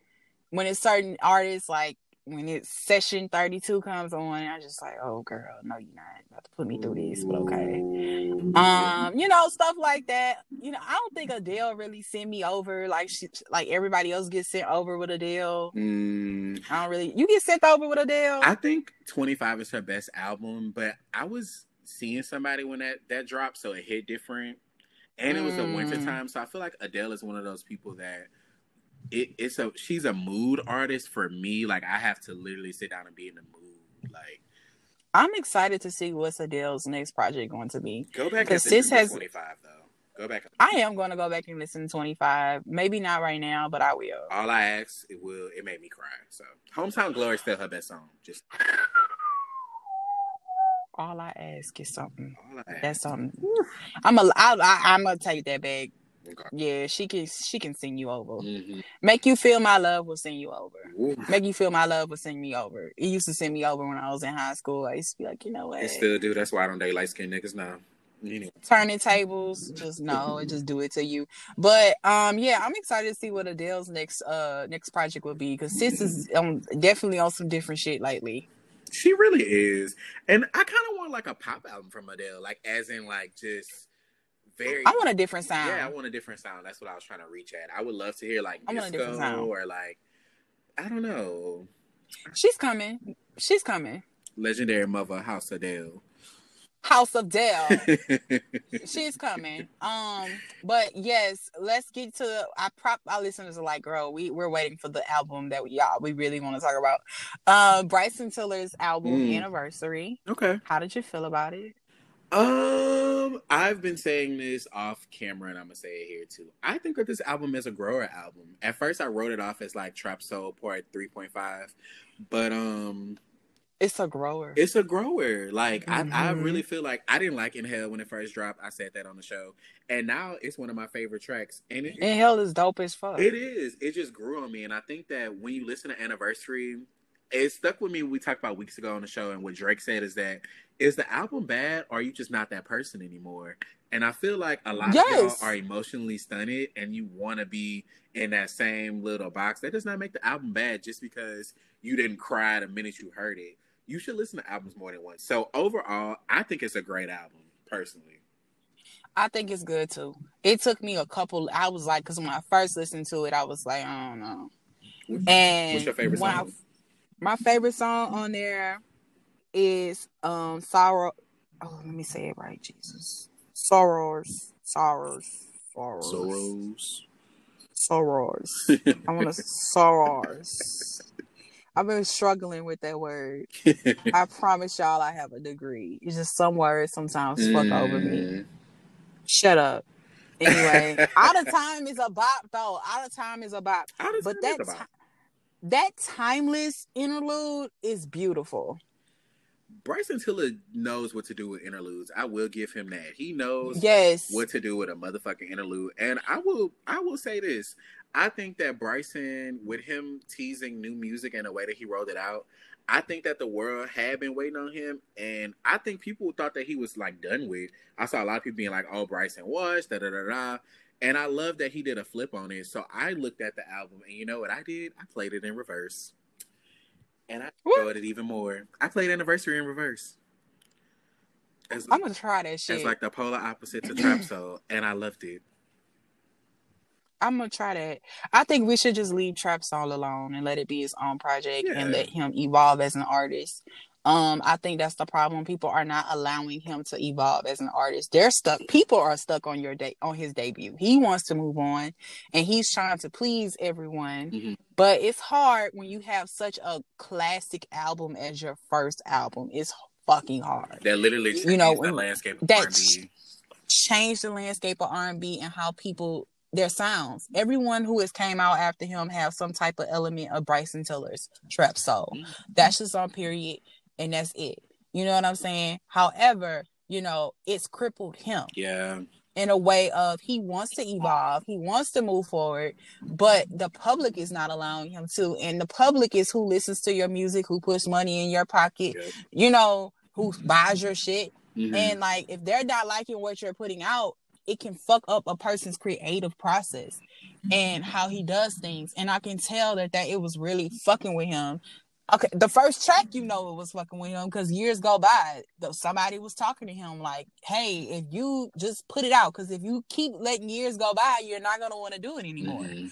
when it's certain artists, like when it's session 32 comes on, i'm just like, oh girl, no, you're not about to put me through this, but okay. Um, you know, stuff like that. You know, I don't think Adele really sent me over like she like everybody else gets sent over with Adele. Mm, I don't really you get sent over with Adele. I think 25 is her best album, but I was seeing somebody when that that dropped, so it hit different. And it was a winter Mm. time, so I feel like Adele is one of those people that it, it's a she's a mood artist for me. Like I have to literally sit down and be in the mood. Like I'm excited to see what's Adele's next project going to be. go back Because listen sis has- 25 though. Go back. I am going to go back and listen to 25. Maybe not right now, but I will. All I ask, it will. It made me cry. So hometown glory is still her best song. Just All I ask is something. all I ask. That's something. I'm a. I, I, I'm gonna take that back. Okay. Yeah, she can. She can sing you over. Mhm. Make you feel my love will sing you over. Ooh. Make you feel my love will sing me over. It used to send me over when I was in high school. I used to be like, you know what? It still do. That's why I don't date light skinned niggas now. Anyway. turning tables just no it just do it to you but um yeah i'm excited to see what adele's next uh next project will be because sis is um, definitely on some different shit lately She really is. And I kind of want like a pop album from Adele, like as in like just very. i want a different sound Yeah, I want a different sound. That's what I was trying to reach at. I would love to hear like I want a different disco or like I don't know, she's coming she's coming legendary mother House Adele. house of dell she's coming um but yes let's get to i prop our listeners are like girl we we're waiting for the album that we y'all we really want to talk about uh bryson tiller's album Mm. anniversary okay. how did you feel about it Um, I've been saying this off camera, and I'm gonna say it here too. I think that this album is a grower album. At first, I wrote it off as like Trap Soul Part 3.5, but um, it's a grower it's a grower. Like I, I Mhm. really feel like I didn't like Inhale when it first dropped. I said that on the show, and now it's one of my favorite tracks. And it, hell is dope as fuck it is. It just grew on me, and I think that when you listen to Anniversary, it stuck with me. We talked about weeks ago on the show, and what Drake said is that is the album bad, or are you just not that person anymore? And I feel like a lot Yes. of y'all are emotionally stunted, and you want to be in that same little box. That does not make the album bad just because you didn't cry the minute you heard it. You should listen to albums more than once. So overall, I think it's a great album, personally. I think it's good too. It took me a couple. I was like, because when I first listened to it, I was like, I don't know. And What's your favorite when I- song? my favorite song on there is um sorrow. Oh, let me say it right, Jesus. Sorrows, sorrows, sorrows, Soros. sorrows. I want to sorrows. I've been struggling with that word. I promise y'all, I have a degree. It's just some words sometimes fuck over me. Mm. Shut up. Anyway, out of time is a bop though. Out of time is a bop. But that ti- that timeless interlude is beautiful. Bryson Tiller knows what to do with interludes. I will give him that. He knows yes what to do with a motherfucking interlude. And I will I will say this. I think that Bryson, with him teasing new music in a way that he rolled it out, I think that the world had been waiting on him, and I think people thought that he was like done with. I saw a lot of people being like, "Oh, Bryson was da da da da," and I love that he did a flip on it. So I looked at the album, and you know what I did? I played it in reverse, and I enjoyed it even more. I played Anniversary in reverse. As, I'm gonna try that shit. It's like the polar opposite to Trap Soul, and I loved it. I'm gonna try that. I think we should just leave Trap Soul alone and let it be his own project yeah. and let him evolve as an artist. Um, I think that's the problem. People are not allowing him to evolve as an artist. They're stuck. People are stuck on your day on his debut. He wants to move on, and he's trying to please everyone. Mm-hmm. But it's hard when you have such a classic album as your first album. It's fucking hard. That literally, you know, the landscape that R&B. changed the landscape of R and B and how people their sounds. Everyone who has came out after him have some type of element of Bryson Tiller's trap soul. Mm-hmm. That's just on period, and that's it. You know what I'm saying? However, you know, it's crippled him. Yeah. In a way of he wants to evolve, he wants to move forward, but the public is not allowing him to. And the public is who listens to your music, who puts money in your pocket, yep. you know, who buys your shit. Mm-hmm. And like if they're not liking what you're putting out, it can fuck up a person's creative process and how he does things. And I can tell that that it was really fucking with him. Okay, the first track you know it was fucking with him because years go by, though somebody was talking to him like, "Hey, if you just put it out, because if you keep letting years go by, you're not gonna want to do it anymore." Mm-hmm.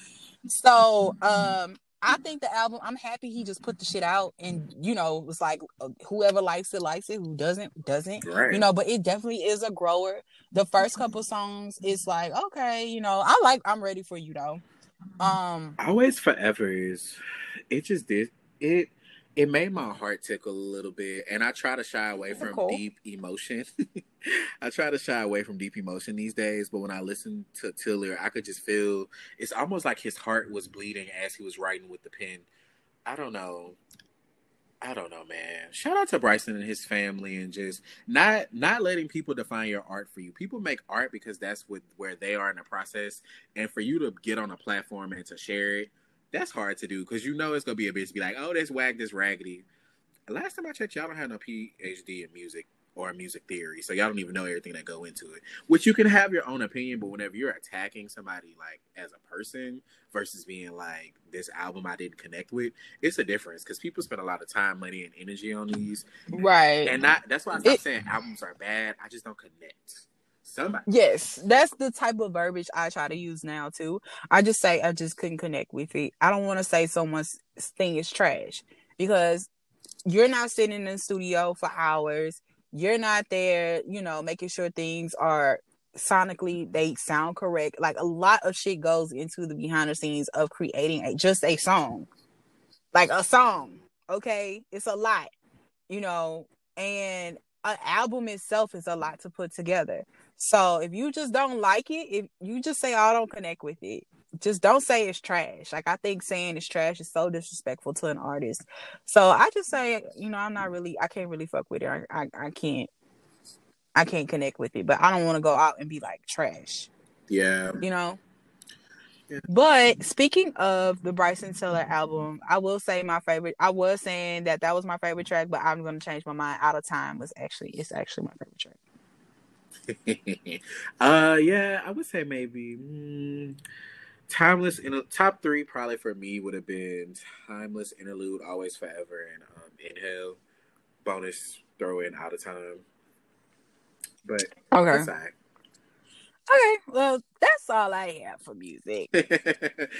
So, um, I think the album. I'm happy he just put the shit out, and you know, was like uh, whoever likes it likes it, who doesn't doesn't. Right. You know, but it definitely is a grower. The first couple songs, it's like okay, you know, I like. I'm ready for you though. Um, always forever is. It just did it it made my heart tickle a little bit and i try to shy away from cool. deep emotion i try to shy away from deep emotion these days but when i listen to tiller i could just feel it's almost like his heart was bleeding as he was writing with the pen i don't know I don't know, man. Shout out to Bryson and his family, and just not not letting people define your art for you. People make art because that's what where they are in the process, and for you to get on a platform and to share it, that's hard to do because you know it's gonna be a bitch be like, oh, this wag, this raggedy. Last time I checked, y'all don't have no PhD in music or music theory, so y'all don't even know everything that go into it. Which you can have your own opinion, but whenever you're attacking somebody like as a person versus being like this album I didn't connect with, it's a difference because people spend a lot of time, money, and energy on these, right? And not that's why I stop it, saying albums are bad. I just don't connect. Somebody. Yes, that's the type of verbiage I try to use now too. I just say I just couldn't connect with it. I don't want to say someone's thing is trash because you're not sitting in the studio for hours. You're not there, you know, making sure things are sonically they sound correct. Like a lot of shit goes into the behind the scenes of creating a just a song. Like a song. Okay? It's a lot. You know, and an album itself is a lot to put together. So if you just don't like it, if you just say I don't connect with it, just don't say it's trash. Like I think saying it's trash is so disrespectful to an artist. So I just say, you know, I'm not really, I can't really fuck with it. I, I, I can't, I can't connect with it. But I don't want to go out and be like trash. Yeah. You know. Yeah. But speaking of the Bryson Tiller album, I will say my favorite. I was saying that that was my favorite track, but I'm going to change my mind. Out of time was actually it's actually my favorite track. uh, yeah, I would say maybe mm, timeless in top three probably for me would have been timeless interlude, always forever, and um, inhale. Bonus throw in out of time. But okay. Okay, well, that's all I have for music.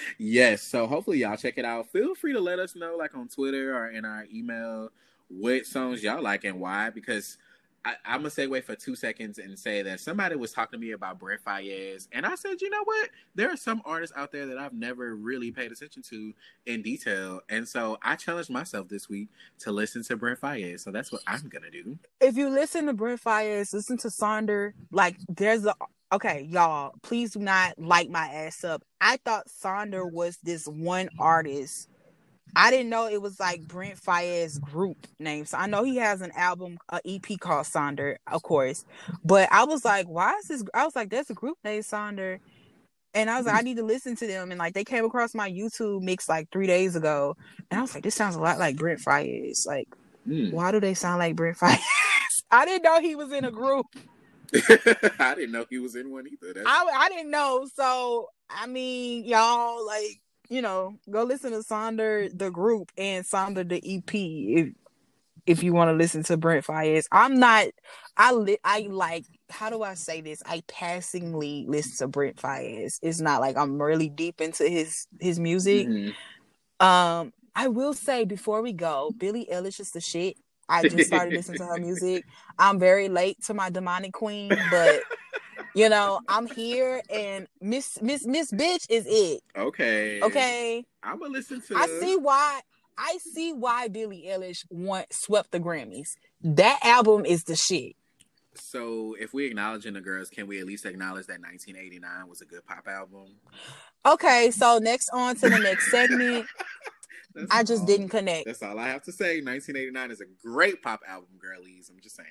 yes, so hopefully y'all check it out. Feel free to let us know, like on Twitter or in our email, what songs y'all like and why. Because I, am gonna segue for two seconds and say that somebody was talking to me about Brent Faiyaz, and I said, you know what? There are some artists out there that I've never really paid attention to in detail, and so I challenged myself this week to listen to Brent Faiyaz. So that's what I'm gonna do. If you listen to Brent Faiyaz, listen to Sonder. Like, there's a okay, y'all. Please do not light my ass up. I thought Sonder was this one artist I didn't know it was like Brent Faiyaz group name. So I know he has an album, a EP called Sonder, of course. But I was like, why is this? I was like, that's a group named Sonder. And I was like, I need to listen to them. And like they came across my YouTube mix like three days ago. And I was like, this sounds a lot like Brent Faiyaz. Like, mm. why do they sound like Brent Faiyaz? I didn't know he was in a group. I didn't know he was in one either. That's... I I didn't know. So I mean, y'all like you know, go listen to Sonder the group and Sonder the EP if if you want to listen to Brent Faiyaz. I'm not I li- I like how do I say this? I passingly listen to Brent Faiyaz. It's not like I'm really deep into his his music. Mm-hmm. Um I will say before we go, Billie Eilish is the shit. I just started listening to her music. I'm very late to my demonic queen, but you know, I'm here and Miss Miss Miss Bitch is it. Okay. Okay. I'm gonna listen to. I see why. I see why Billie Eilish want swept the Grammys. That album is the shit. So, if we acknowledging the girls, can we at least acknowledge that 1989 was a good pop album? Okay, so next on to the next segment. I just all, didn't connect. That's all I have to say. 1989 is a great pop album, girlies. I'm just saying.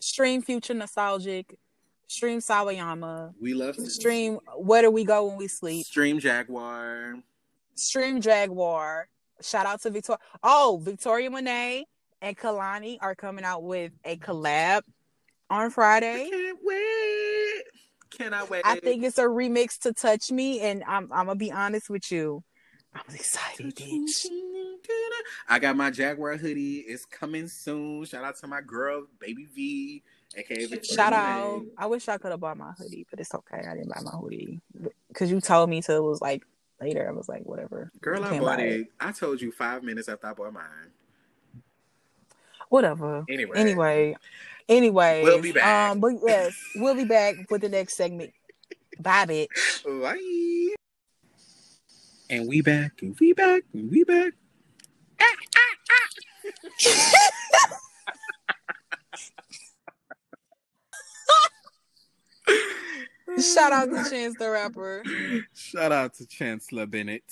Stream Future Nostalgia. Stream Sawayama. We love stream. Where do we go when we sleep? Stream Jaguar. Stream Jaguar. Shout out to Victoria. Oh, Victoria Monet and Kehlani are coming out with a collab on Friday. I can't wait. Can I wait? I think it's a remix to Touch Me, and I'm I'm gonna be honest with you. I'm excited, bitch. I got my Jaguar hoodie. It's coming soon. Shout out to my girl, Baby V. Shout out. I wish I could have bought my hoodie, but it's okay. I didn't buy my hoodie because you told me to. It was like later. I was like, whatever. Girl, I, I bought it. it. I told you five minutes after I bought mine. Whatever. Anyway. Anyway. Anyway. We'll be back. Um, but yes, we'll be back with the next segment. Bye, bitch. Bye. And we back, and we back, and we back. Ah, ah, ah. Shout out to Chance the Rapper. Shout out to Chancellor Bennett.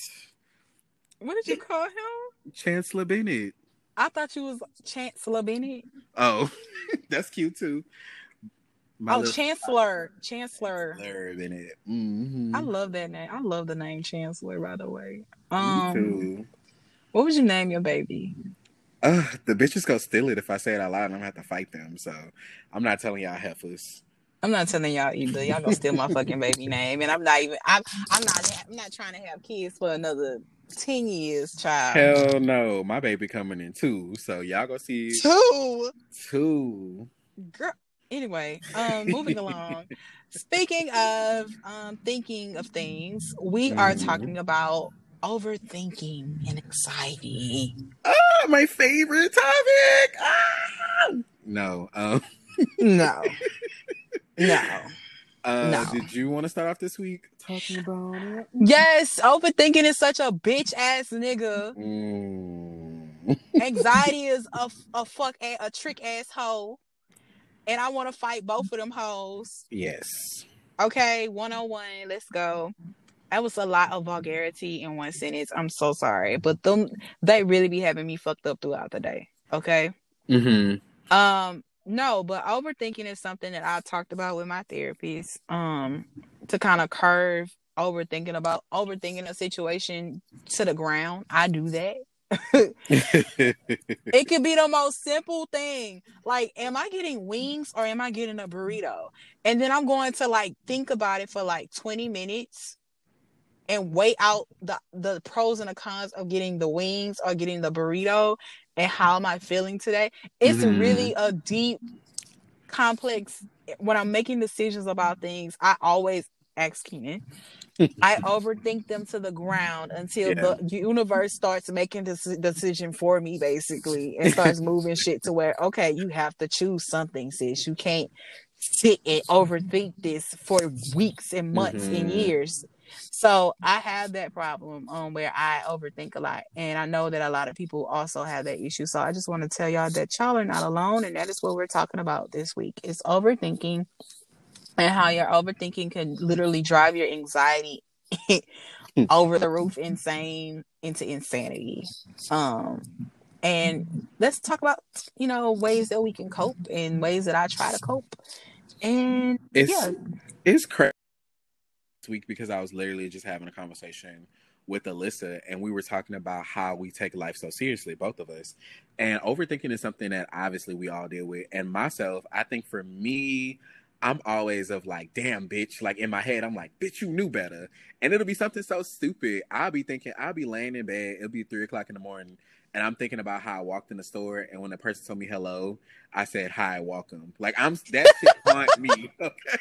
What did you call him? Chancellor Bennett. I thought you was Chancellor Bennett. Oh, that's cute too. My oh. Chancellor, Chancellor. Chancellor Bennett. Mm-hmm. I love that name. I love the name Chancellor. By the way, um, Me too. What would you name your baby? Uh, the bitches go steal it if I say it out loud. And I'm gonna have to fight them. So I'm not telling y'all heifers. I'm not telling y'all either. Y'all gonna steal my fucking baby name, and I'm not even. I'm. I'm not. I'm not trying to have kids for another ten years, child. Hell no, my baby coming in two. So y'all gonna see two. Two. Girl. Anyway, um, moving along. Speaking of um, thinking of things, we mm. are talking about overthinking and anxiety. Oh, my favorite topic. Ah! No. Um. no. No. Uh, no. Did you want to start off this week talking about it? Yes, overthinking is such a bitch ass nigga. Mm. Anxiety is a, a fuck a, a trick ass hoe, and I want to fight both of them hoes. Yes. Okay, one on one. Let's go. That was a lot of vulgarity in one sentence. I'm so sorry, but them they really be having me fucked up throughout the day. Okay. Hmm. Um no, but overthinking is something that I talked about with my therapist. Um, to kind of curve overthinking about overthinking a situation to the ground. I do that. it could be the most simple thing. Like, am I getting wings or am I getting a burrito? And then I'm going to like think about it for like 20 minutes and weigh out the the pros and the cons of getting the wings or getting the burrito and how am I feeling today? It's mm-hmm. really a deep, complex. When I'm making decisions about things, I always ask Keenan. I overthink them to the ground until yeah. the universe starts making this decision for me, basically, and starts moving shit to where, okay, you have to choose something, sis. You can't sit and overthink this for weeks and months mm-hmm. and years. So I have that problem um where I overthink a lot. And I know that a lot of people also have that issue. So I just want to tell y'all that y'all are not alone and that is what we're talking about this week. Is overthinking and how your overthinking can literally drive your anxiety over the roof insane into insanity. Um, and let's talk about you know ways that we can cope and ways that I try to cope. And it's yeah, it's crazy week because I was literally just having a conversation with Alyssa and we were talking about how we take life so seriously, both of us. And overthinking is something that obviously we all deal with. And myself, I think for me, I'm always of like, damn, bitch. Like in my head, I'm like, bitch, you knew better. And it'll be something so stupid. I'll be thinking, I'll be laying in bed. It'll be three o'clock in the morning. And I'm thinking about how I walked in the store. And when the person told me hello, I said, hi, welcome. Like I'm, that shit haunt me. Okay.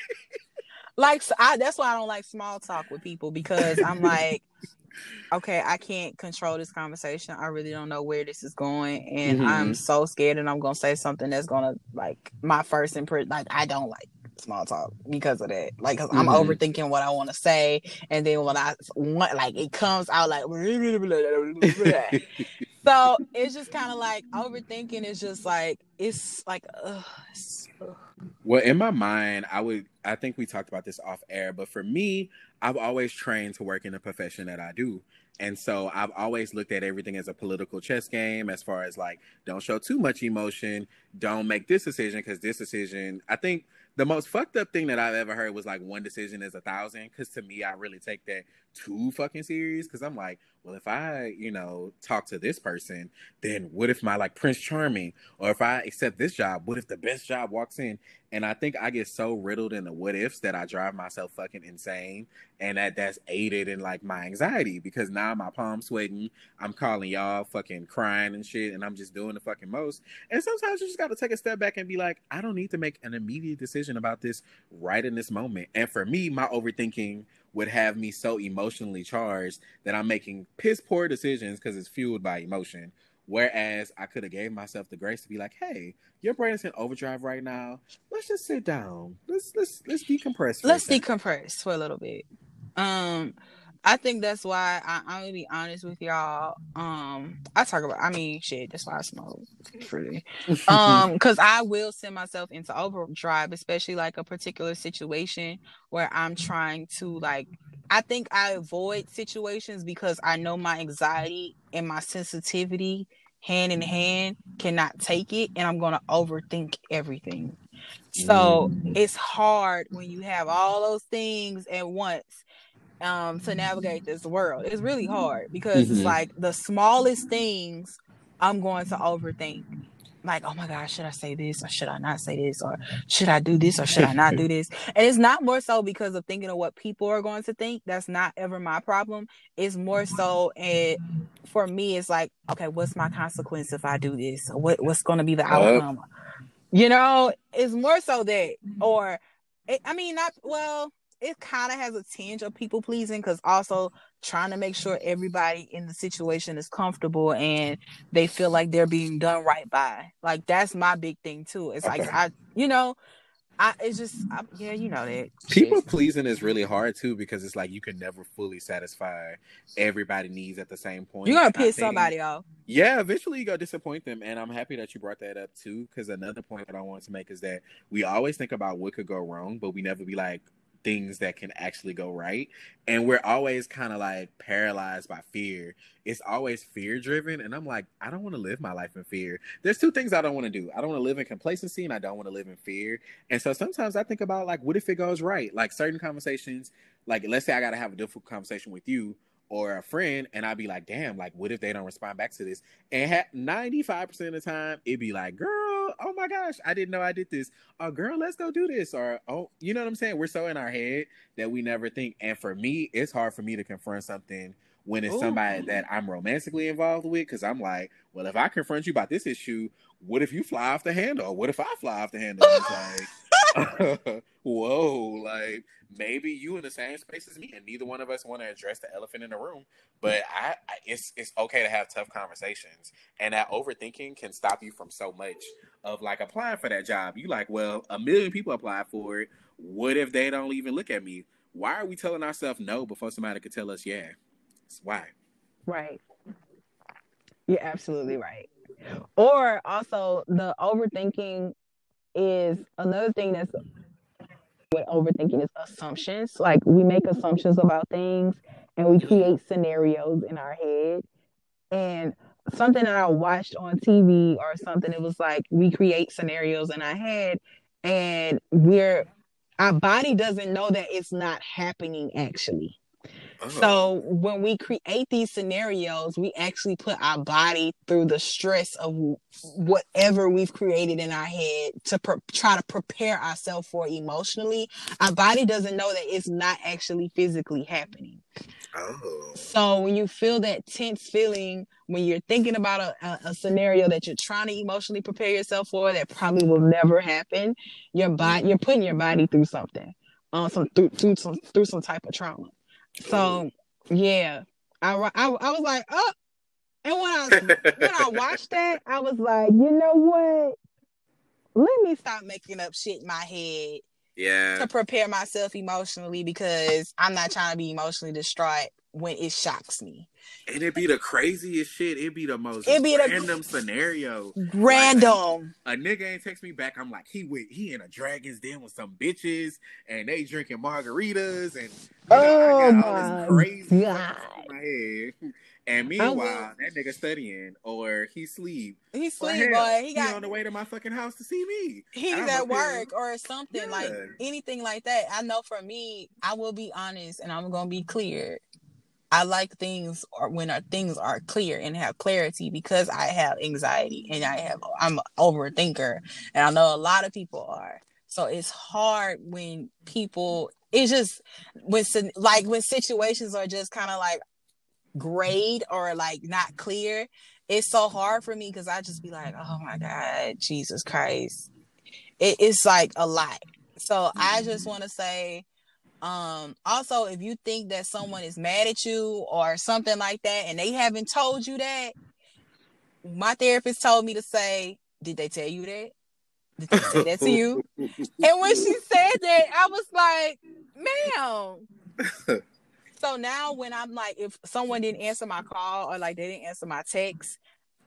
Like I, that's why I don't like small talk with people because I'm like, okay, I can't control this conversation. I really don't know where this is going, and mm-hmm. I'm so scared, and I'm gonna say something that's gonna like my first impression. Like I don't like small talk because of that. Like, because mm-hmm. I'm overthinking what I want to say, and then when I want, like, it comes out like. so it's just kind of like overthinking is just like it's like. Ugh, it's, ugh. Well, in my mind, I would. I think we talked about this off air, but for me, I've always trained to work in the profession that I do. And so I've always looked at everything as a political chess game, as far as like, don't show too much emotion, don't make this decision because this decision, I think the most fucked up thing that I've ever heard was like one decision is a thousand. Cause to me, I really take that too fucking serious. Cause I'm like, well, if I, you know, talk to this person, then what if my like Prince Charming, or if I accept this job, what if the best job walks in? And I think I get so riddled in the what ifs that I drive myself fucking insane. And that that's aided in like my anxiety because now my palms sweating. I'm calling y'all fucking crying and shit. And I'm just doing the fucking most. And sometimes you just got to take a step back and be like, I don't need to make an immediate decision about this right in this moment. And for me, my overthinking would have me so emotionally charged that I'm making piss poor decisions because it's fueled by emotion. Whereas I could have gave myself the grace to be like, "Hey, your brain is in overdrive right now. Let's just sit down. Let's let's let's decompress. let's decompress for a little bit." Um, I think that's why I, I'm gonna be honest with y'all. Um, I talk about. I mean, shit. That's why I smoke freely. Um, because I will send myself into overdrive, especially like a particular situation where I'm trying to like. I think I avoid situations because I know my anxiety and my sensitivity hand in hand cannot take it, and I'm gonna overthink everything. So mm. it's hard when you have all those things at once um to navigate this world. It's really hard because mm-hmm. it's like the smallest things I'm going to overthink. Like, oh my gosh, should I say this or should I not say this or should I do this or should I not do this? And it's not more so because of thinking of what people are going to think. That's not ever my problem. It's more so it for me, it's like, okay, what's my consequence if I do this? What what's going to be the outcome? You know, it's more so that, or it, I mean, not well it kind of has a tinge of people pleasing because also trying to make sure everybody in the situation is comfortable and they feel like they're being done right by. Like that's my big thing too. It's okay. like I, you know, I it's just I, yeah, you know that people pleasing is really hard too because it's like you can never fully satisfy everybody needs at the same point. You're gonna piss somebody off. Yeah, eventually you go disappoint them, and I'm happy that you brought that up too. Because another point that I wanted to make is that we always think about what could go wrong, but we never be like, things that can actually go right. And we're always kind of like paralyzed by fear. It's always fear driven. And I'm like, I don't want to live my life in fear. There's two things I don't want to do. I don't want to live in complacency and I don't want to live in fear. And so sometimes I think about like, what if it goes right? Like certain conversations, like let's say I got to have a difficult conversation with you or a friend, and I'd be like, damn, like, what if they don't respond back to this? And ha- 95% of the time, it'd be like, girl, oh my gosh, I didn't know I did this. Oh, girl, let's go do this. Or, oh, you know what I'm saying? We're so in our head that we never think. And for me, it's hard for me to confront something when it's Ooh. somebody that I'm romantically involved with, because I'm like, well, if I confront you about this issue, what if you fly off the handle? What if I fly off the handle? Like, whoa, like maybe you in the same space as me, and neither one of us want to address the elephant in the room. But I, I, it's it's okay to have tough conversations, and that overthinking can stop you from so much of like applying for that job. You like, well, a million people apply for it. What if they don't even look at me? Why are we telling ourselves no before somebody could tell us yeah? why. Right. You're absolutely right. Or also the overthinking is another thing that's with overthinking is assumptions. Like we make assumptions about things and we create scenarios in our head. And something that I watched on TV or something, it was like we create scenarios in our head and we're our body doesn't know that it's not happening actually. So when we create these scenarios, we actually put our body through the stress of whatever we've created in our head to pre- try to prepare ourselves for emotionally. Our body doesn't know that it's not actually physically happening. Oh. So when you feel that tense feeling when you're thinking about a, a, a, scenario that you're trying to emotionally prepare yourself for that probably will never happen, your body you're putting your body through something, um, some through through some through some type of trauma. So yeah, I, I, I was like, oh, and when I when I watched that, I was like, you know what? Let me stop making up shit in my head. Yeah. To prepare myself emotionally because I'm not trying to be emotionally distraught when it shocks me. And it'd be the craziest shit. It'd be the most it'd be random the, scenario. Random. Like, a nigga ain't text me back. I'm like, he with he in a dragon's den with some bitches and they drinking margaritas and oh know, my crazy God. in my head. And meanwhile, that nigga studying or he sleep. He sleep, boy. He, he got on the way to my fucking house to see me. He's at work or something yeah. like anything like that. I know for me, I will be honest and I'm gonna be clear. I like things or when our things are clear and have clarity because I have anxiety and I have I'm an overthinker and I know a lot of people are. So it's hard when people it's just when like when situations are just kind of like grade or like not clear, it's so hard for me because I just be like, oh my God, Jesus Christ. It, it's like a lot. So I just mm. want to say um, also, if you think that someone is mad at you or something like that, and they haven't told you that, my therapist told me to say, "Did they tell you that? Did they say that to you?" and when she said that, I was like, "Ma'am." so now, when I'm like, if someone didn't answer my call or like they didn't answer my text,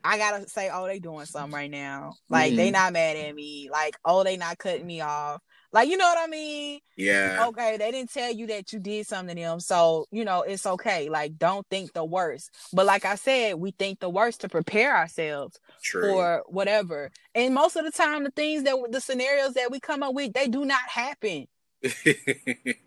I gotta say, "Oh, they doing something right now. Like mm-hmm. they not mad at me. Like oh, they not cutting me off." Like, you know what I mean? Yeah. Okay, they didn't tell you that you did something to them. So, you know, it's okay. Like, don't think the worst. But like I said, we think the worst to prepare ourselves True. for whatever. And most of the time, the things that the scenarios that we come up with, they do not happen.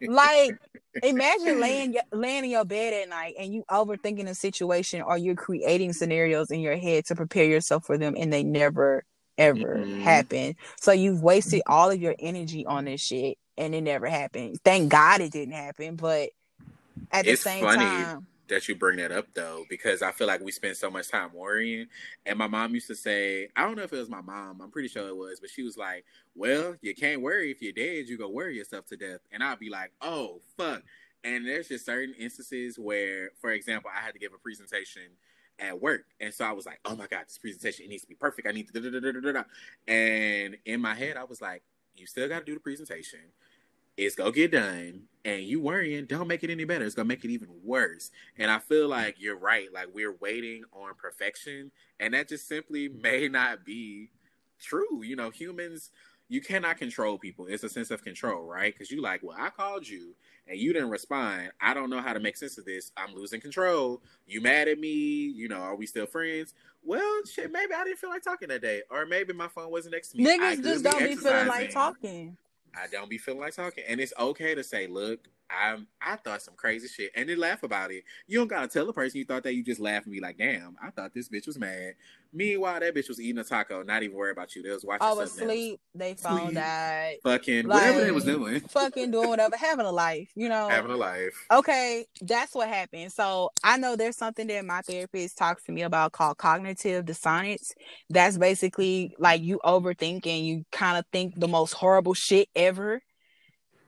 like imagine laying laying in your bed at night and you overthinking a situation or you're creating scenarios in your head to prepare yourself for them and they never ever mm-hmm. happen. So you've wasted all of your energy on this shit and it never happened. Thank God it didn't happen, but at the it's same funny time that you bring that up though, because I feel like we spend so much time worrying. And my mom used to say, I don't know if it was my mom, I'm pretty sure it was, but she was like, Well, you can't worry if you're dead, you go worry yourself to death. And I'd be like, Oh fuck. And there's just certain instances where, for example, I had to give a presentation at work. And so I was like, oh my God, this presentation, it needs to be perfect. I need to da da da da da. And in my head, I was like, you still got to do the presentation. It's going to get done. And you worrying, don't make it any better. It's going to make it even worse. And I feel like you're right. Like we're waiting on perfection. And that just simply may not be true. You know, humans, you cannot control people. It's a sense of control, right? Because you like, well, I called you and you didn't respond. I don't know how to make sense of this. I'm losing control. You mad at me? You know, are we still friends? Well, shit, maybe I didn't feel like talking that day, or maybe my phone wasn't next to me. Niggas just don't be feeling like talking. I don't be feeling like talking, and it's okay to say, "Look, I I thought some crazy shit, and then laugh about it. You don't gotta tell the person you thought that. You just laugh and be like, "Damn, I thought this bitch was mad." Meanwhile, that bitch was eating a taco, not even worried about you. They was watching. Oh, I was asleep. They phone sleep, died. Fucking like, whatever they was doing. Fucking doing whatever, having a life. You know, having a life. Okay, that's what happened. So I know there's something that my therapist talks to me about called cognitive dissonance. That's basically like you overthink and you kind of think the most horrible shit ever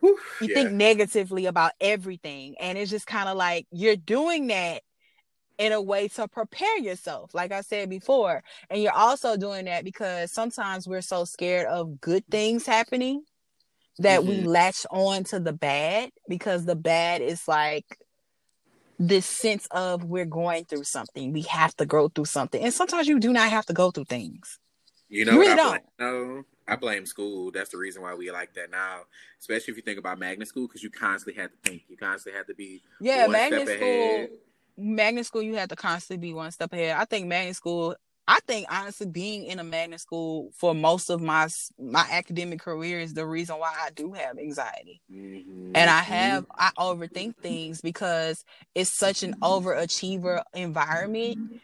you yeah. think negatively about everything and it's just kind of like you're doing that in a way to prepare yourself like i said before and you're also doing that because sometimes we're so scared of good things happening that mm-hmm. we latch on to the bad because the bad is like this sense of we're going through something we have to go through something and sometimes you do not have to go through things you know you really don't. no I blame school. That's the reason why we like that now, especially if you think about magnet school, because you constantly had to think. You constantly had to be yeah, magnet school. Magnet school, you had to constantly be one step ahead. I think magnet school. I think honestly, being in a magnet school for most of my my academic career is the reason why I do have anxiety, mm-hmm. and I have I overthink things because it's such an overachiever environment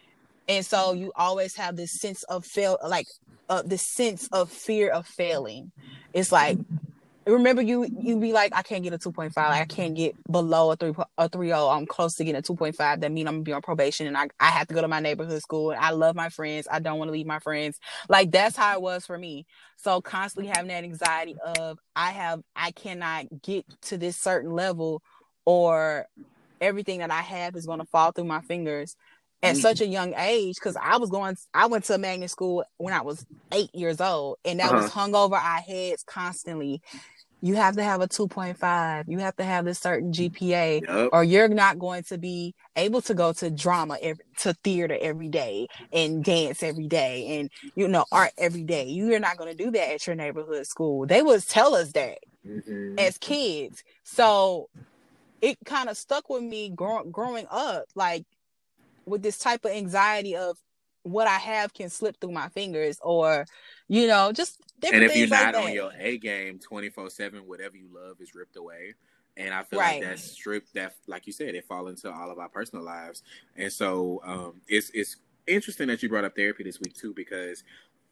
and so you always have this sense of fail like uh, the sense of fear of failing. It's like remember you you be like i can't get a 2.5 like i can't get below a 3 a 3.0 i'm close to getting a 2.5 that mean i'm gonna be on probation and i, I have to go to my neighborhood school and i love my friends i don't want to leave my friends. Like that's how it was for me. So constantly having that anxiety of i have i cannot get to this certain level or everything that i have is going to fall through my fingers at mm-hmm. such a young age because I was going I went to a magnet school when I was eight years old and that uh-huh. was hung over our heads constantly. You have to have a 2.5. You have to have this certain GPA yep. or you're not going to be able to go to drama every, to theater every day and dance every day and you know art every day. You're not going to do that at your neighborhood school. They would tell us that mm-hmm. as kids. So it kind of stuck with me grow- growing up like with this type of anxiety of what I have can slip through my fingers, or you know, just different. Things. And if you're not on your A game twenty four seven, whatever you love is ripped away. And I feel right. like that's stripped. That, like you said, it fall into all of our personal lives. And so um, it's it's interesting that you brought up therapy this week too, because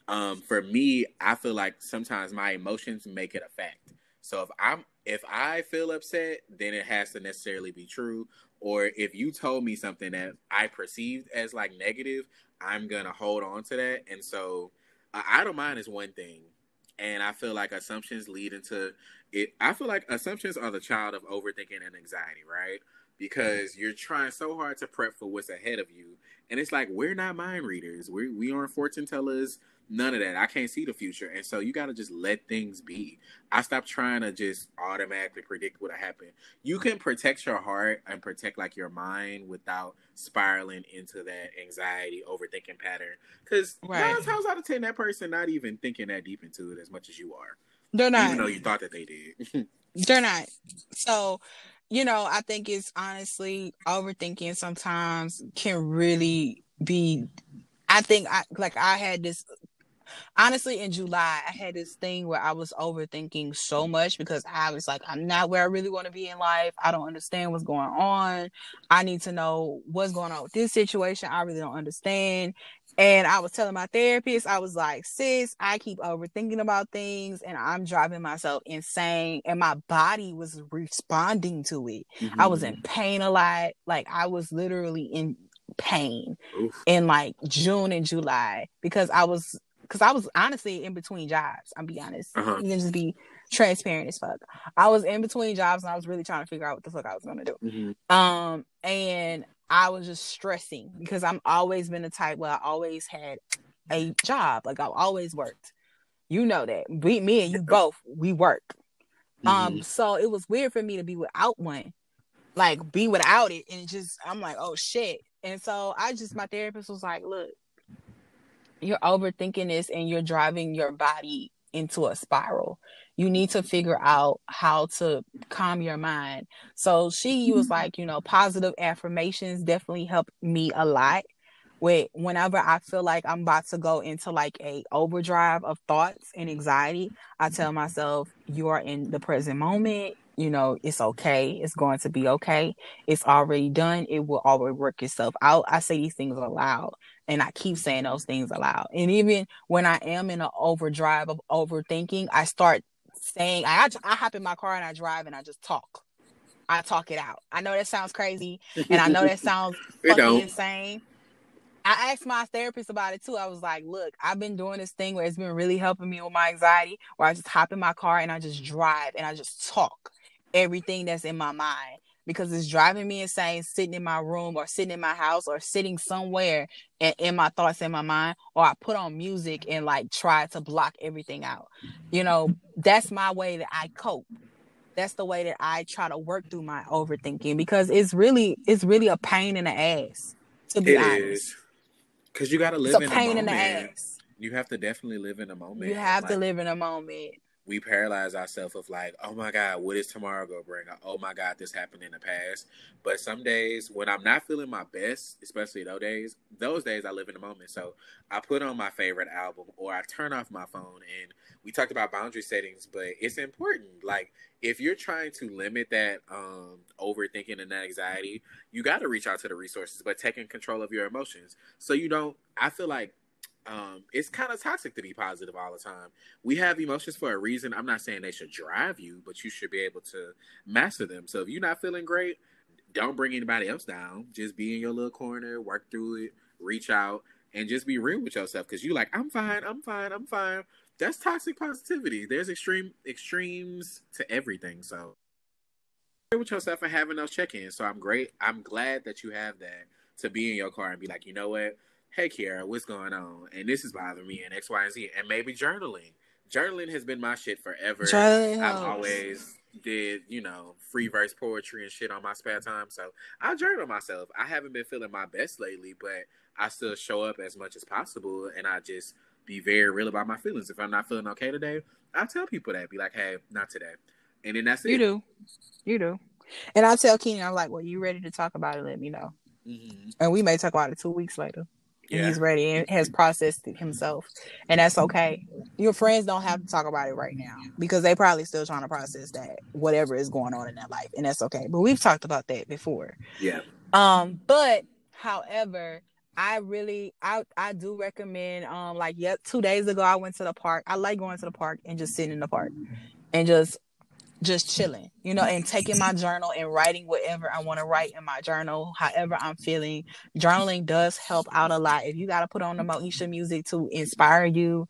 um, for me, I feel like sometimes my emotions make it a fact. So if I'm if I feel upset, then it has to necessarily be true. Or if you told me something that I perceived as like negative, I'm gonna hold on to that. And so, uh, idle mind is one thing, and I feel like assumptions lead into it. I feel like assumptions are the child of overthinking and anxiety, right? Because you're trying so hard to prep for what's ahead of you, and it's like we're not mind readers. We we aren't fortune tellers None of that. I can't see the future. And so you got to just let things be. I stopped trying to just automatically predict what'll happen. You can protect your heart and protect like your mind without spiraling into that anxiety, overthinking pattern. Because right. nine times out of ten, that person not even thinking that deep into it as much as you are. They're not. Even though you thought that they did. They're not. So you know, I think it's honestly overthinking sometimes can really be I think I like I had this honestly in July I had this thing where I was overthinking so much because I was like I'm not where I really want to be in life. I don't understand what's going on. I need to know what's going on with this situation. I really don't understand. And I was telling my therapist, I was like, sis, I keep overthinking about things and I'm driving myself insane. And my body was responding to it. Mm-hmm. I was in mm-hmm. pain a lot. Like I was literally in pain Oof. in like June and July because I was because I was honestly in between jobs. I'll be honest. Uh-huh. You can just be transparent as fuck. I was in between jobs and I was really trying to figure out what the fuck I was gonna do. Mm-hmm. Um, and I was just stressing because I'm always been the type where I always had a job. Like I've always worked. You know that. We, me and you both, we work. Um, mm-hmm. Um, so it was weird for me to be without one, like be without it, and just I'm like, oh shit. And so I just my therapist was like, look, you're overthinking this and you're driving your body into a spiral. You need to figure out how to calm your mind. So she was mm-hmm. like, you know, positive affirmations definitely helped me a lot. With whenever I feel like I'm about to go into like a overdrive of thoughts and anxiety, I tell myself, you are in the present moment. You know, it's okay. It's going to be okay. It's already done. It will always work itself out. I say these things aloud and I keep saying those things aloud. And even when I am in an overdrive of overthinking, I start saying, I, I hop in my car and I drive and I just talk. I talk it out. I know that sounds crazy, and I know that sounds fucking insane. I asked my therapist about it too. I was like, look, I've been doing this thing where it's been really helping me with my anxiety, where I just hop in my car and I just drive and I just talk everything that's in my mind because it's driving me insane sitting in my room or sitting in my house or sitting somewhere and in my thoughts in my mind or I put on music and like try to block everything out. You know, that's my way that I cope. That's the way that I try to work through my overthinking because it's really it's really a pain in the ass to be it honest. Cuz you got to live it's a pain in the ass. You have to definitely live in a moment. You have like, to live in a moment we paralyze ourselves of like, oh my God, what is tomorrow gonna bring? Oh my God, this happened in the past. But some days when I'm not feeling my best, especially those days, those days I live in the moment. So I put on my favorite album or I turn off my phone and we talked about boundary settings, but it's important. Like if you're trying to limit that um overthinking and that anxiety, you gotta reach out to the resources, but taking control of your emotions. So you don't I feel like um, it's kind of toxic to be positive all the time. We have emotions for a reason. I'm not saying they should drive you, but you should be able to master them. So if you're not feeling great, don't bring anybody else down. Just be in your little corner, work through it, reach out, and just be real with yourself. Because you're like, I'm fine, I'm fine, I'm fine. That's toxic positivity. There's extreme extremes to everything. So with yourself and having those check-ins. So I'm great. I'm glad that you have that to be in your car and be like, you know what? Hey Kiara, what's going on? And this is bothering me and X, Y, and Z. And maybe journaling. Journaling has been my shit forever. Journaling I've always did, you know, free verse poetry and shit on my spare time. So I journal myself. I haven't been feeling my best lately, but I still show up as much as possible and I just be very real about my feelings. If I'm not feeling okay today, I tell people that. Be like, hey, not today. And then that's it. You do. You do. And I tell Keenan, I'm like, well, you ready to talk about it? Let me know. Mm-hmm. And we may talk about it two weeks later yeah. he's ready and has processed it himself. And that's okay. Your friends don't have to talk about it right now because they probably still trying to process that whatever is going on in their life and that's okay. But we've talked about that before. Yeah. Um but however I really I I do recommend um like yeah two days ago I went to the park. I like going to the park and just sitting in the park and just just chilling, you know, and taking my journal and writing whatever I want to write in my journal, however I'm feeling. Journaling does help out a lot. If you got to put on the Moesha music to inspire you,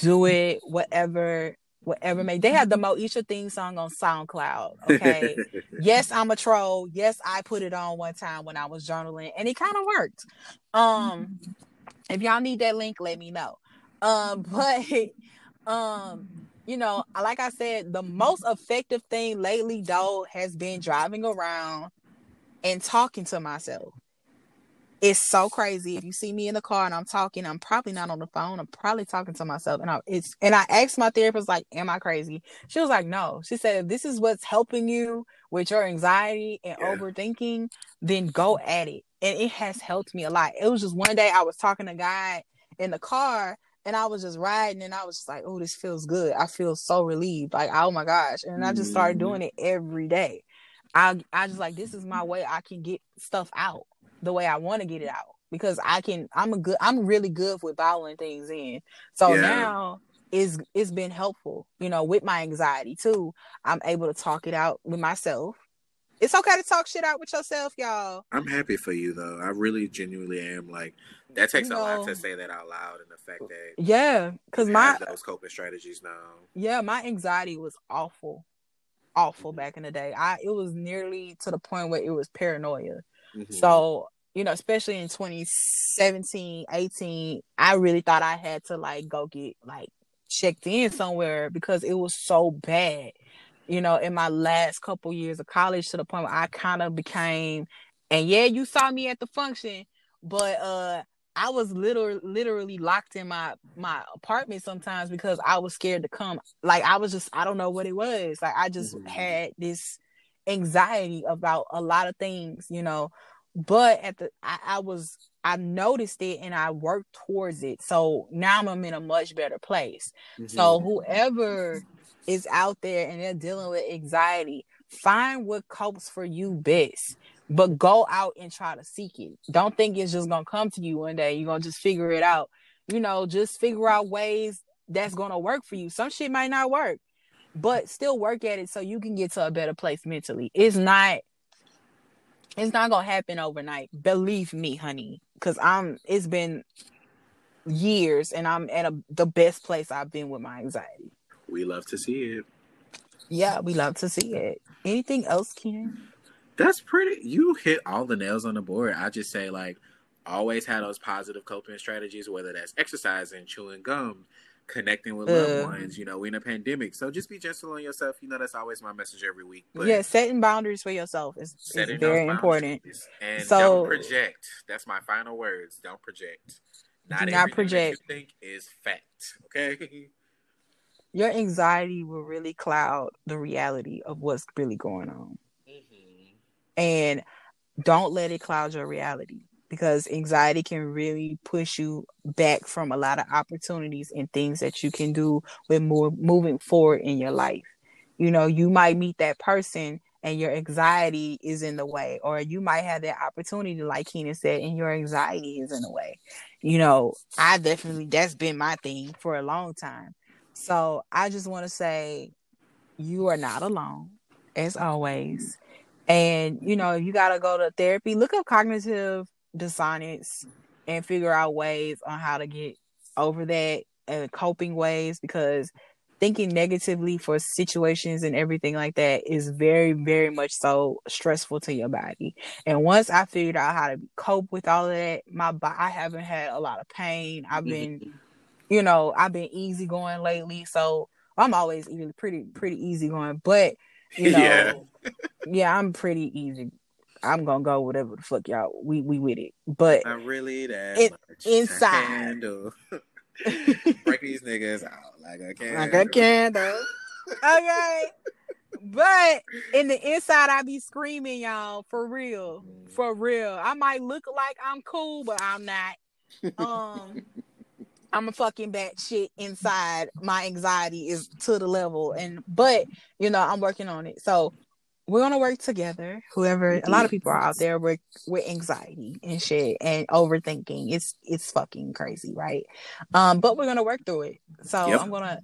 do it, whatever, whatever may. They have the Moesha theme song on SoundCloud. Okay. yes, I'm a troll. Yes, I put it on one time when I was journaling and it kind of worked. Um, if y'all need that link, let me know. Um, but um you know, like I said, the most effective thing lately, though, has been driving around and talking to myself. It's so crazy. If you see me in the car and I'm talking, I'm probably not on the phone. I'm probably talking to myself. And I it's and I asked my therapist, like, am I crazy? She was like, no. She said, if this is what's helping you with your anxiety and yeah. overthinking, then go at it. And it has helped me a lot. It was just one day I was talking to God in the car and I was just riding and I was just like, oh, this feels good. I feel so relieved. Like, oh my gosh. And I just started mm-hmm. doing it every day. I I just like this is my way I can get stuff out the way I want to get it out. Because I can I'm a good I'm really good with bottling things in. So yeah. now it's it's been helpful, you know, with my anxiety too. I'm able to talk it out with myself it's okay to talk shit out with yourself, y'all. I'm happy for you though. I really genuinely am. Like that takes you know, a lot to say that out loud, and the fact that yeah, because my those coping strategies now. Yeah, my anxiety was awful, awful mm-hmm. back in the day. I it was nearly to the point where it was paranoia. Mm-hmm. So you know, especially in 2017, 18, I really thought I had to like go get like checked in somewhere because it was so bad you know, in my last couple years of college to the point where I kind of became, and yeah, you saw me at the function, but uh, I was literally literally locked in my my apartment sometimes because I was scared to come. Like I was just I don't know what it was. Like I just mm-hmm. had this anxiety about a lot of things, you know. But at the I, I was I noticed it and I worked towards it. So now I'm in a much better place. Mm-hmm. So whoever is out there and they're dealing with anxiety, find what copes for you best. But go out and try to seek it. Don't think it's just gonna come to you one day. You're gonna just figure it out. You know, just figure out ways that's gonna work for you. Some shit might not work, but still work at it so you can get to a better place mentally. It's not it's not gonna happen overnight. Believe me, honey. Cause I'm it's been years and I'm at a, the best place I've been with my anxiety. We love to see it. Yeah, we love to see it. Anything else, Keenan? That's pretty. You hit all the nails on the board. I just say like always have those positive coping strategies, whether that's exercising, chewing gum, connecting with loved uh, ones. You know, we in a pandemic, so just be gentle on yourself. You know, that's always my message every week. But yeah, setting boundaries for yourself is, is very important. And so, don't project. That's my final words. Don't project. Not, Do not project. you think is fact. Okay. Your anxiety will really cloud the reality of what's really going on. Mm-hmm. And don't let it cloud your reality because anxiety can really push you back from a lot of opportunities and things that you can do with more moving forward in your life. You know, you might meet that person and your anxiety is in the way, or you might have that opportunity, like Keenan said, and your anxiety is in the way. You know, I definitely that's been my thing for a long time. So I just want to say you are not alone, as always. And you know, you gotta go to therapy. Look up cognitive dissonance and figure out ways on how to get over that and coping ways because thinking negatively for situations and everything like that is very very much so stressful to your body and once i figured out how to cope with all of that my i haven't had a lot of pain i've been. You know i've been easy going lately so i'm always even pretty pretty easy going but you know yeah, yeah i'm pretty easy I'm gonna go whatever the fuck y'all we we with it. But I really that it, inside break these niggas out like a candle. Like a candle. okay. But in the inside, I be screaming, y'all, for real, mm. for real. I might look like I'm cool, but I'm not. Um, I'm a fucking bad shit inside. My anxiety is to the level, and but you know, I'm working on it. So we're gonna work together. Whoever, a lot of people are out there with with anxiety and shit and overthinking. It's it's fucking crazy, right? Um, but we're gonna work through it. So yep. I'm gonna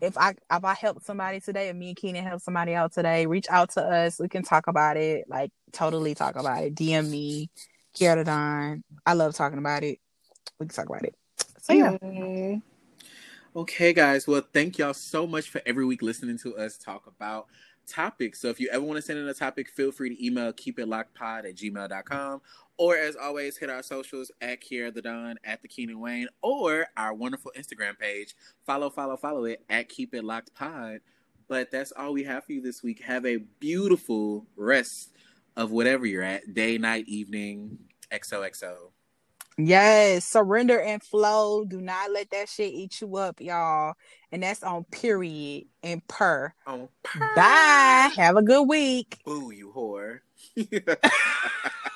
if I if I help somebody today, if me and Keenan help somebody out today, reach out to us. We can talk about it, like totally talk about it. DM me, Kiara Don. I love talking about it. We can talk about it. So yeah. Okay, guys. Well, thank y'all so much for every week listening to us talk about topics. So if you ever want to send in a topic, feel free to email keepitlockpod at gmail.com. Or as always, hit our socials at Kiara the Don, at the Keenan Wayne, or our wonderful Instagram page. Follow, follow, follow it at Keep It Locked Pod. But that's all we have for you this week. Have a beautiful rest of whatever you're at, day, night, evening, XOXO. Yes, surrender and flow. Do not let that shit eat you up, y'all. And that's on period and per. On per. Bye. Have a good week. Ooh, you whore.